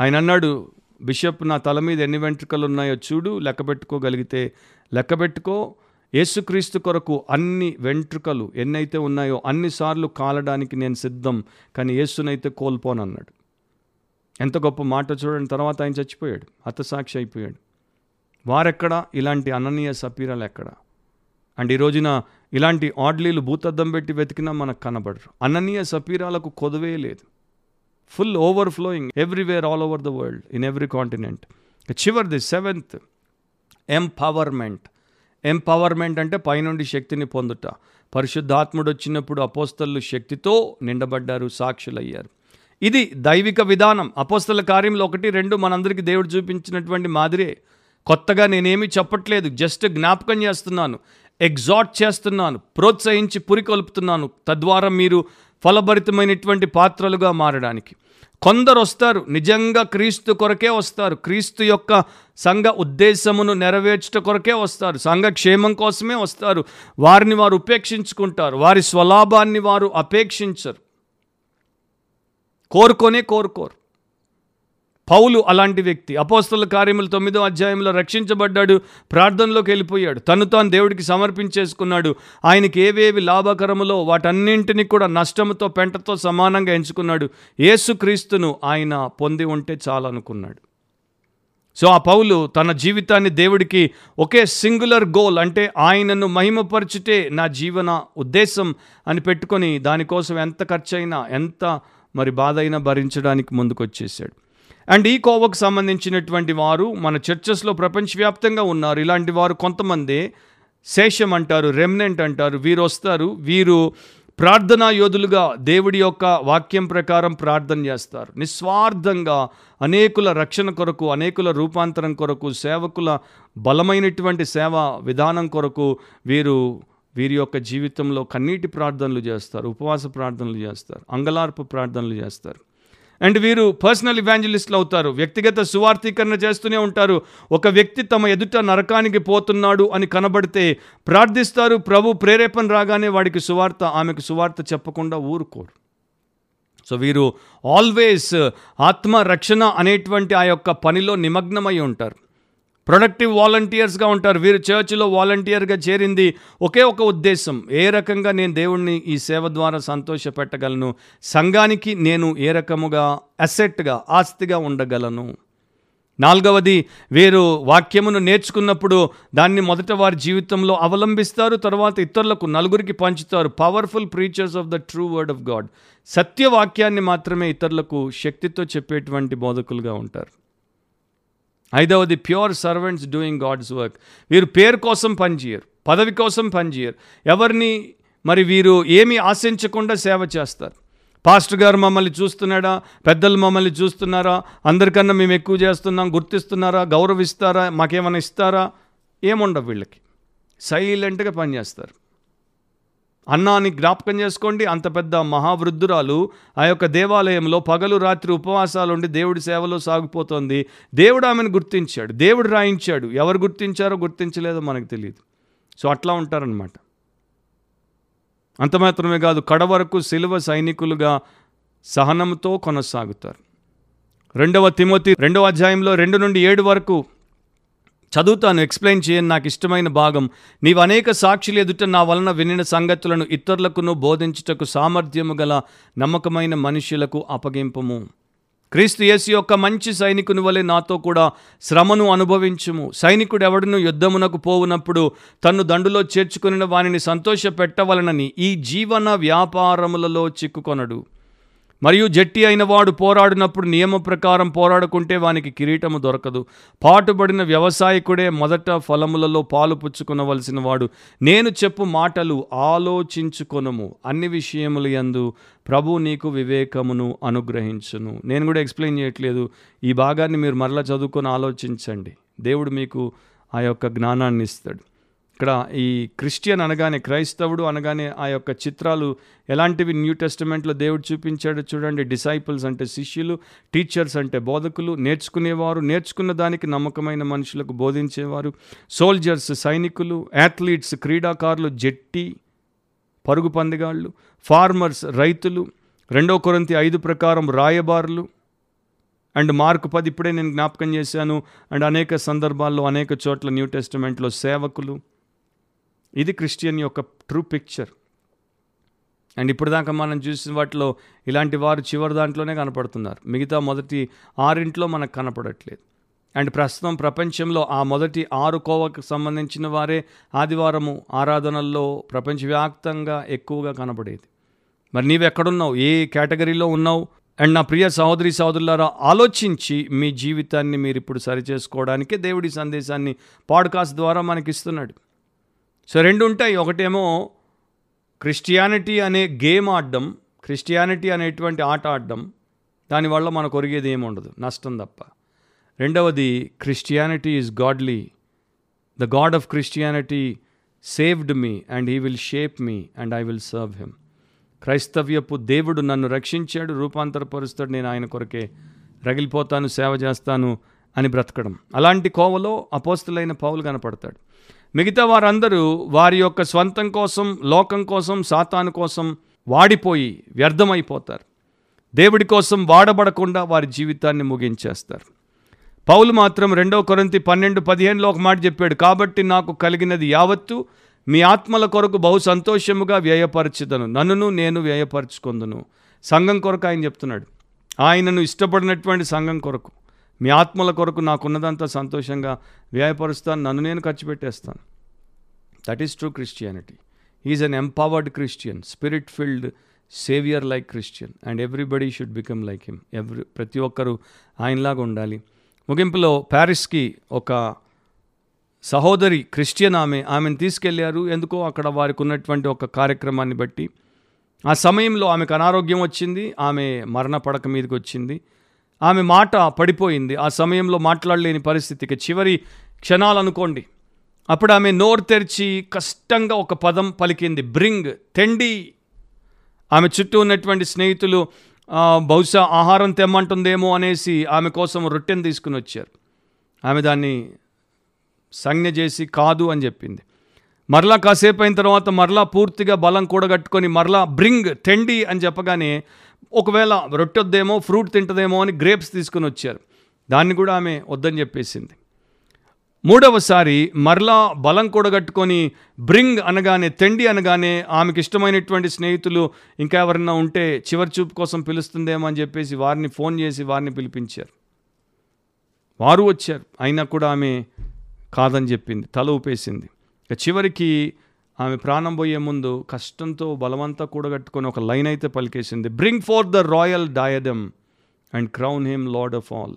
ఆయన అన్నాడు బిషప్ నా తల మీద ఎన్ని వెంట్రుకలు ఉన్నాయో చూడు లెక్క పెట్టుకోగలిగితే లెక్క పెట్టుకో. యేసుక్రీస్తు కొరకు అన్ని వెంట్రుకలు ఎన్నైతే ఉన్నాయో అన్నిసార్లు కాలడానికి నేను సిద్ధం కానీ యేసునైతే కోల్పోనన్నాడు. ఎంత గొప్ప మాట చూడండి తర్వాత ఆయన చచ్చిపోయాడు హతసాక్షి అయిపోయాడు. వారెక్కడ? ఇలాంటి అననీయ సపీరాలు ఎక్కడ? అండ్ ఈ రోజున ఇలాంటి ఆడ్లీలు భూతద్దం పెట్టి వెతికినా మనకు కనబడరు. అననీయ సపీరాలకు కొదవే లేదు. Full overflowing everywhere all over the world in every continent చివరిది సెవెంత్ ఎంపవర్మెంట్ ఎంపవర్మెంట్ అంటే పైనుండి శక్తిని పొందుట. పరిశుద్ధాత్ముడు వచ్చినప్పుడు అపోస్తలు శక్తితో నిండబడ్డారు సాక్షులయ్యారు. ఇది దైవిక విధానం. అపోస్తల కార్యంలో ఒకటి రెండు మనందరికీ దేవుడు చూపించినటువంటి మాదిరే. కొత్తగా నేనేమీ చెప్పట్లేదు జస్ట్ జ్ఞాపకం చేస్తున్నాను ఎగ్జాట్ చేస్తున్నాను ప్రోత్సహించి పురికొల్పుతున్నాను. తద్వారా మీరు ఫలభరితమైనటువంటి పాత్రలుగా మారడానికి. కొందరు వస్తారు నిజంగా క్రీస్తు కొరకే వస్తారు. క్రీస్తు యొక్క సంఘ ఉద్దేశమును నెరవేర్చుట కొరకే వస్తారు. సంఘ క్షేమం కోసమే వస్తారు. వారిని వారు ఉపేక్షించుకుంటారు. వారి స్వలాభాన్ని వారు అపేక్షించరు. కోరుకొనే కోరుకోరు. పౌలు అలాంటి వ్యక్తి. అపోస్తల కార్యములు తొమ్మిదో అధ్యాయంలో రక్షించబడ్డాడు ప్రార్థనలోకి వెళ్ళిపోయాడు. తను తాను దేవుడికి సమర్పించేసుకున్నాడు. ఆయనకి ఏవేవి లాభకరములో వాటన్నింటినీ కూడా నష్టముతో పెంటతో సమానంగా ఎంచుకున్నాడు. యేసుక్రీస్తును ఆయన పొంది ఉంటే చాలనుకున్నాడు. సో ఆ పౌలు తన జీవితాన్ని దేవుడికి ఒకే సింగులర్ గోల్ అంటే ఆయనను మహిమపరచుటే నా జీవన ఉద్దేశం అని పెట్టుకొని దానికోసం ఎంత ఖర్చైనా ఎంత మరి బాధ అయినా భరించడానికి ముందుకొచ్చేసాడు అండ్ ఈ కోవకు సంబంధించినటువంటి వారు మన చర్చెస్లో ప్రపంచవ్యాప్తంగా ఉన్నారు. ఇలాంటి వారు కొంతమంది శేషం అంటారు రెమ్నెంట్ అంటారు. వీరు వస్తారు వీరు ప్రార్థనా యోధులుగా దేవుడి యొక్క వాక్యం ప్రకారం ప్రార్థన చేస్తారు. నిస్వార్థంగా అనేకుల రక్షణ కొరకు అనేకుల రూపాంతరం కొరకు సేవకుల బలమైనటువంటి సేవా విధానం కొరకు వీరు వీరి యొక్క జీవితంలో కన్నీటి ప్రార్థనలు చేస్తారు ఉపవాస ప్రార్థనలు చేస్తారు అంగలార్పు ప్రార్థనలు చేస్తారు. అండ్ వీరు పర్సనల్ ఇవాంజలిస్టులు అవుతారు వ్యక్తిగత సువార్థీకరణ చేస్తూనే ఉంటారు. ఒక వ్యక్తి తమ ఎదుట నరకానికి పోతున్నాడు అని కనబడితే ప్రార్థిస్తారు ప్రభు ప్రేరేపణ రాగానే వాడికి సువార్త ఆమెకు సువార్త చెప్పకుండా ఊరుకోరు. సో వీరు ఆల్వేస్ ఆత్మ రక్షణ అనేటువంటి ఆ యొక్క పనిలో నిమగ్నమై ఉంటారు. ప్రొడక్టివ్ వాలంటీర్స్గా ఉంటారు. వీరు చర్చిలో వాలంటీర్గా చేరింది ఒకే ఒక ఉద్దేశం. ఏ రకంగా నేను దేవుణ్ణి ఈ సేవ ద్వారా సంతోషపెట్టగలను? సంఘానికి నేను ఏ రకముగా అసెట్గా ఆస్తిగా ఉండగలను? నాలుగవది వీరు వాక్యమును నేర్చుకున్నప్పుడు దాన్ని మొదట వారి జీవితంలో అవలంబిస్తారు తర్వాత ఇతరులకు నలుగురికి పంచుతారు. Powerful preachers of the true word of God. సత్యవాక్యాన్ని మాత్రమే ఇతరులకు శక్తితో చెప్పేటువంటి బోధకులుగా ఉంటారు. ఐదవది pure servants doing God's work వీరు పేరు కోసం పనిచేయరు పదవి కోసం పనిచేయరు. ఎవరిని మరి వీరు ఏమీ ఆశించకుండా సేవ చేస్తారు? పాస్టర్ గారు మమ్మల్ని చూస్తున్నాడా? పెద్దలు మమ్మల్ని చూస్తున్నారా? అందరికన్నా మేము ఎక్కువ చేస్తున్నాం గుర్తిస్తున్నారా? గౌరవిస్తారా? మాకేమైనా ఇస్తారా? ఏముండవు వీళ్ళకి. సైలెంట్గా పనిచేస్తారు. అన్నాని జ్ఞాపకం చేసుకోండి. అంత పెద్ద మహావృద్ధురాలు ఆ యొక్క దేవాలయంలో పగలు రాత్రి ఉపవాసాలు ఉండి దేవుడి సేవలో సాగిపోతుంది. దేవుడు ఆమెను గుర్తించాడు. దేవుడు రాయించాడు. ఎవరు గుర్తించారో గుర్తించలేదో మనకు తెలియదు. సో అట్లా ఉంటారనమాట అంత మాత్రమే కాదు కడ వరకు సిలువ సైనికులుగా సహనంతో కొనసాగుతారు. రెండవ తిమోతి రెండవ అధ్యాయంలో రెండు నుండి ఏడు వరకు చదువుతాను ఎక్స్ప్లెయిన్ చేయని నాకు ఇష్టమైన భాగం. నీవు అనేక సాక్షులు ఎదుట నా వలన వినిన సంగతులను ఇతరులకును బోధించుటకు సామర్థ్యము గల నమ్మకమైన మనుషులకు అప్పగింపము. క్రీస్తు యేసు యొక్క మంచి సైనికుని వలె నాతో కూడా శ్రమను అనుభవించుము. సైనికుడు ఎవడను యుద్ధమునకు పోవునప్పుడు తన్ను దండులో చేర్చుకుని వానిని సంతోషపెట్టవలనని ఈ జీవన వ్యాపారములలో చిక్కుకొనడు. మరియు జట్టి అయిన వాడు పోరాడినప్పుడు నియమ ప్రకారం పోరాడుకుంటే వానికి కిరీటము దొరకదు. పాటుబడిన వ్యవసాయకుడే మొదట ఫలములలో పాలు పుచ్చుకునవలసిన వాడు. నేను చెప్పు మాటలు ఆలోచించుకొనము. అన్ని విషయములు యందు ప్రభు నీకు వివేకమును అనుగ్రహించును. నేను కూడా ఎక్స్ప్లెయిన్ చేయట్లేదు. ఈ భాగాన్ని మీరు మరలా చదువుకొని ఆలోచించండి. దేవుడు మీకు ఆ యొక్క జ్ఞానాన్ని ఇస్తాడు. ఇక్కడ ఈ క్రిస్టియన్ అనగానే క్రైస్తవుడు అనగానే ఆ యొక్క చిత్రాలు ఎలాంటివి? న్యూ టెస్టిమెంట్లో దేవుడు చూపించాడు చూడండి డిసైపుల్స్ అంటే శిష్యులు టీచర్స్ అంటే బోధకులు నేర్చుకునేవారు నేర్చుకున్న దానికి నమ్మకమైన మనుషులకు బోధించేవారు సోల్జర్స్ సైనికులు యాథ్లీట్స్ క్రీడాకారులు జట్టి పరుగు పందిగాళ్ళు ఫార్మర్స్ రైతులు రెండో కొరంతి ఐదు ప్రకారం రాయబారులు అండ్ మార్కు పది ఇప్పుడే నేను జ్ఞాపకం చేశాను అండ్ అనేక సందర్భాల్లో అనేక చోట్ల న్యూ టెస్టిమెంట్లో సేవకులు ఇది క్రిస్టియన్ యొక్క ట్రూ పిక్చర్. అండ్ ఇప్పుడు దాకా మనం చూసిన వాటిలో ఇలాంటి వారు చివరి దాంట్లోనే కనపడుతున్నారు. మిగతా మొదటి ఆరింట్లో మనకు కనపడట్లేదు. అండ్ ప్రస్తుతం ప్రపంచంలో ఆ మొదటి ఆరు కోవకు సంబంధించిన వారే ఆదివారము ఆరాధనల్లో ప్రపంచవ్యాప్తంగా ఎక్కువగా కనపడేది. మరి నీవు ఎక్కడున్నావు ఏ కేటగిరీలో ఉన్నావు? అండ్ నా ప్రియ సహోదరి సహోదరులారా ఆలోచించి మీ జీవితాన్ని మీరు ఇప్పుడు సరిచేసుకోవడానికే దేవుడి సందేశాన్ని పాడ్కాస్ట్ ద్వారా మనకి ఇస్తున్నాడు సో రెండు ఉంటాయి ఒకటేమో క్రిస్టియానిటీ అనే గేమ్ ఆడడం క్రిస్టియానిటీ అనేటువంటి ఆట ఆడడం దానివల్ల మనకు ఒరిగేది ఏమి ఉండదు నష్టం తప్ప. రెండవది Christianity is godly the God of Christianity saved me and he will shape me and I will serve him క్రైస్తవ్యపు దేవుడు నన్ను రక్షించాడు రూపాంతరపరుస్తాడు నేను ఆయన కొరకే రగిలిపోతాను సేవ చేస్తాను అని బ్రతకడం. అలాంటి కోవలో అపోస్తులైన పౌలు కనపడతాడు. మిగతా వారందరూ వారి యొక్క స్వంతం కోసం లోకం కోసం సాతాను కోసం వాడిపోయి వ్యర్థమైపోతారు. దేవుడి కోసం వాడబడకుండా వారి జీవితాన్ని ముగించేస్తారు. పౌలు మాత్రం రెండవ కొరంతి పన్నెండు పదిహేనులో ఒక మాట చెప్పాడు కాబట్టి నాకు కలిగినది యావత్తు మీ ఆత్మల కొరకు బహు సంతోషముగా వ్యయపరచుదను. నన్నును నేను వ్యయపరచుకుందును. సంఘం కొరకు ఆయన చెప్తున్నాడు. ఆయనను ఇష్టపడినటువంటి సంఘం కొరకు. మీ ఆత్మల కొరకు నాకున్నదంతా సంతోషంగా వ్యయపరుస్తాను నన్ను నేను ఖర్చు పెట్టేస్తాను. That is true Christianity is an empowered Christian spirit filled saviour like Christian and everybody should become like him every ప్రతి ఒక్కరూ ఆయనలాగా ఉండాలి. ముగింపులో ప్యారిస్కి ఒక సహోదరి క్రిస్టియన్ ఆమె ఆమెను తీసుకెళ్ళారు. ఎందుకో అక్కడ వారికి ఉన్నటువంటి ఒక కార్యక్రమాన్ని బట్టి ఆ సమయంలో ఆమెకు అనారోగ్యం వచ్చింది. ఆమె మరణ పడక మీదకి వచ్చింది. ఆమె మాట పడిపోయింది. ఆ సమయంలో మాట్లాడలేని పరిస్థితికి చివరి క్షణాలు అనుకోండి అప్పుడు ఆమె నోరు తెరిచి కష్టంగా ఒక పదం పలికింది. బ్రింగ్ తెండి. ఆమె చుట్టూ ఉన్నటువంటి స్నేహితులు బహుశా ఆహారం తెమ్మంటుందేమో అనేసి ఆమె కోసం రొట్టెను తీసుకుని వచ్చారు. ఆమె దాన్ని సంజ్ఞ చేసి కాదు అని చెప్పింది. మరలా కాసేపు అయిన తర్వాత మరలా పూర్తిగా బలం కూడగట్టుకొని మరలా బ్రింగ్ తెండి అని చెప్పగానే ఒకవేళ రొట్టొద్దేమో ఫ్రూట్ తింటదేమో అని గ్రేప్స్ తీసుకుని వచ్చారు. దాన్ని కూడా ఆమె వద్దని చెప్పేసింది. మూడవసారి మరలా బలం కూడగట్టుకొని బ్రింగ్ అనగానే తెండి అనగానే ఆమెకి ఇష్టమైనటువంటి స్నేహితులు ఇంకా ఎవరన్నా ఉంటే చివరి చూపు కోసం పిలుస్తుందేమో అని చెప్పేసి వారిని ఫోన్ చేసి వారిని పిలిపించారు. వారు వచ్చారు. అయినా కూడా ఆమె కాదని చెప్పింది తల ఊపేసింది. ఇక చివరికి ఆమె ప్రాణం పోయే ముందు కష్టంతో బలవంతా కూడగట్టుకొని ఒక లైన్ అయితే పలికేసింది. Bring forth the royal diadem and crown him Lord of all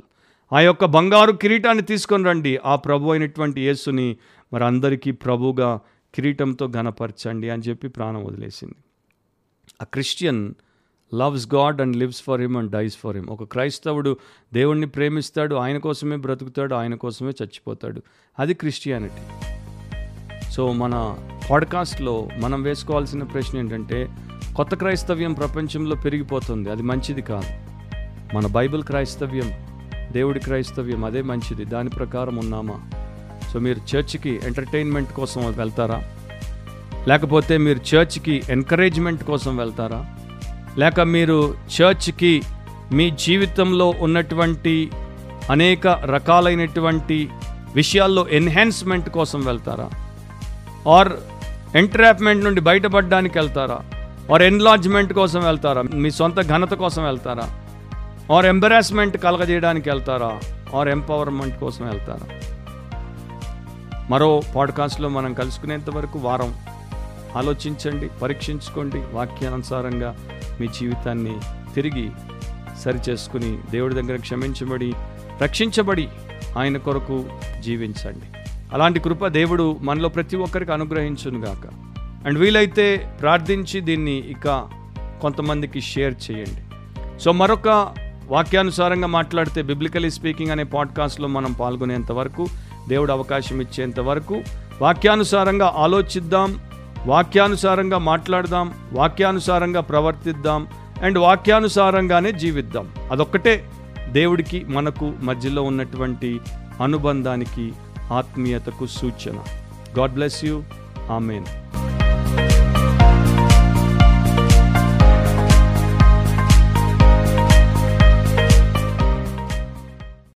ఆ యొక్క బంగారు కిరీటాన్ని తీసుకొని రండి. ఆ ప్రభు అయినటువంటి యేసుని మరి అందరికీ ప్రభుగా కిరీటంతో ఘనపరచండి అని చెప్పి ప్రాణం వదిలేసింది. A Christian loves God and lives for him and dies for him ఒక క్రైస్తవుడు దేవుణ్ణి ప్రేమిస్తాడు ఆయన కోసమే బ్రతుకుతాడు ఆయన కోసమే చచ్చిపోతాడు. అది క్రిస్టియానిటీ. సో మన పాడ్కాస్ట్లో మనం వేసుకోవాల్సిన ప్రశ్న ఏంటంటే కొత్త క్రైస్తవ్యం ప్రపంచంలో పెరిగిపోతుంది. అది మంచిది కాదు. మన బైబిల్ క్రైస్తవ్యం దేవుడి క్రైస్తవ్యం అదే మంచిది. దాని ప్రకారం ఉన్నామా? సో మీరు చర్చ్కి ఎంటర్టైన్మెంట్ కోసం వెళ్తారా? లేకపోతే మీరు చర్చ్కి ఎంకరేజ్మెంట్ కోసం వెళ్తారా? లేక మీరు చర్చ్కి మీ జీవితంలో ఉన్నటువంటి అనేక రకాలైనటువంటి విషయాల్లో ఎన్హాన్స్మెంట్ కోసం వెళ్తారా? ఆర్ ఎంట్రాప్మెంట్ నుండి బయటపడడానికి వెళ్తారా? ఆర్ ఎన్లాజ్మెంట్ కోసం వెళ్తారా? మీ సొంత ఘనత కోసం వెళ్తారా? ఆర్ ఎంబరాస్మెంట్ కలగజేయడానికి వెళ్తారా? ఆర్ ఎంపవర్మెంట్ కోసం వెళ్తారా? మరో పాడ్కాస్ట్లో మనం కలుసుకునేంత వరకు వారం. ఆలోచించండి పరీక్షించుకోండి వాక్యానుసారంగా మీ జీవితాన్ని తిరిగి సరిచేసుకుని దేవుడి దగ్గర క్షమించబడి రక్షించబడి ఆయన కొరకు జీవించండి. అలాంటి కృప దేవుడు మనలో ప్రతి ఒక్కరికి అనుగ్రహించునుగాక. అండ్ వీలైతే ప్రార్థించి దీన్ని ఇక కొంతమందికి షేర్ చేయండి. సో మరొక వాక్యానుసారంగా మాట్లాడితే బిబ్లికలీ స్పీకింగ్ అనే పాడ్కాస్ట్లో మనం పాల్గొనేంత వరకు దేవుడు అవకాశం ఇచ్చేంత వరకు వాక్యానుసారంగా ఆలోచిద్దాం వాక్యానుసారంగా మాట్లాడదాం వాక్యానుసారంగా ప్రవర్తిద్దాం అండ్ వాక్యానుసారంగానే జీవిద్దాం. అదొక్కటే దేవుడికి మనకు మధ్యలో ఉన్నటువంటి అనుబంధానికి ఆత్మీయతకు సూచన. God bless you. ఆమెన్.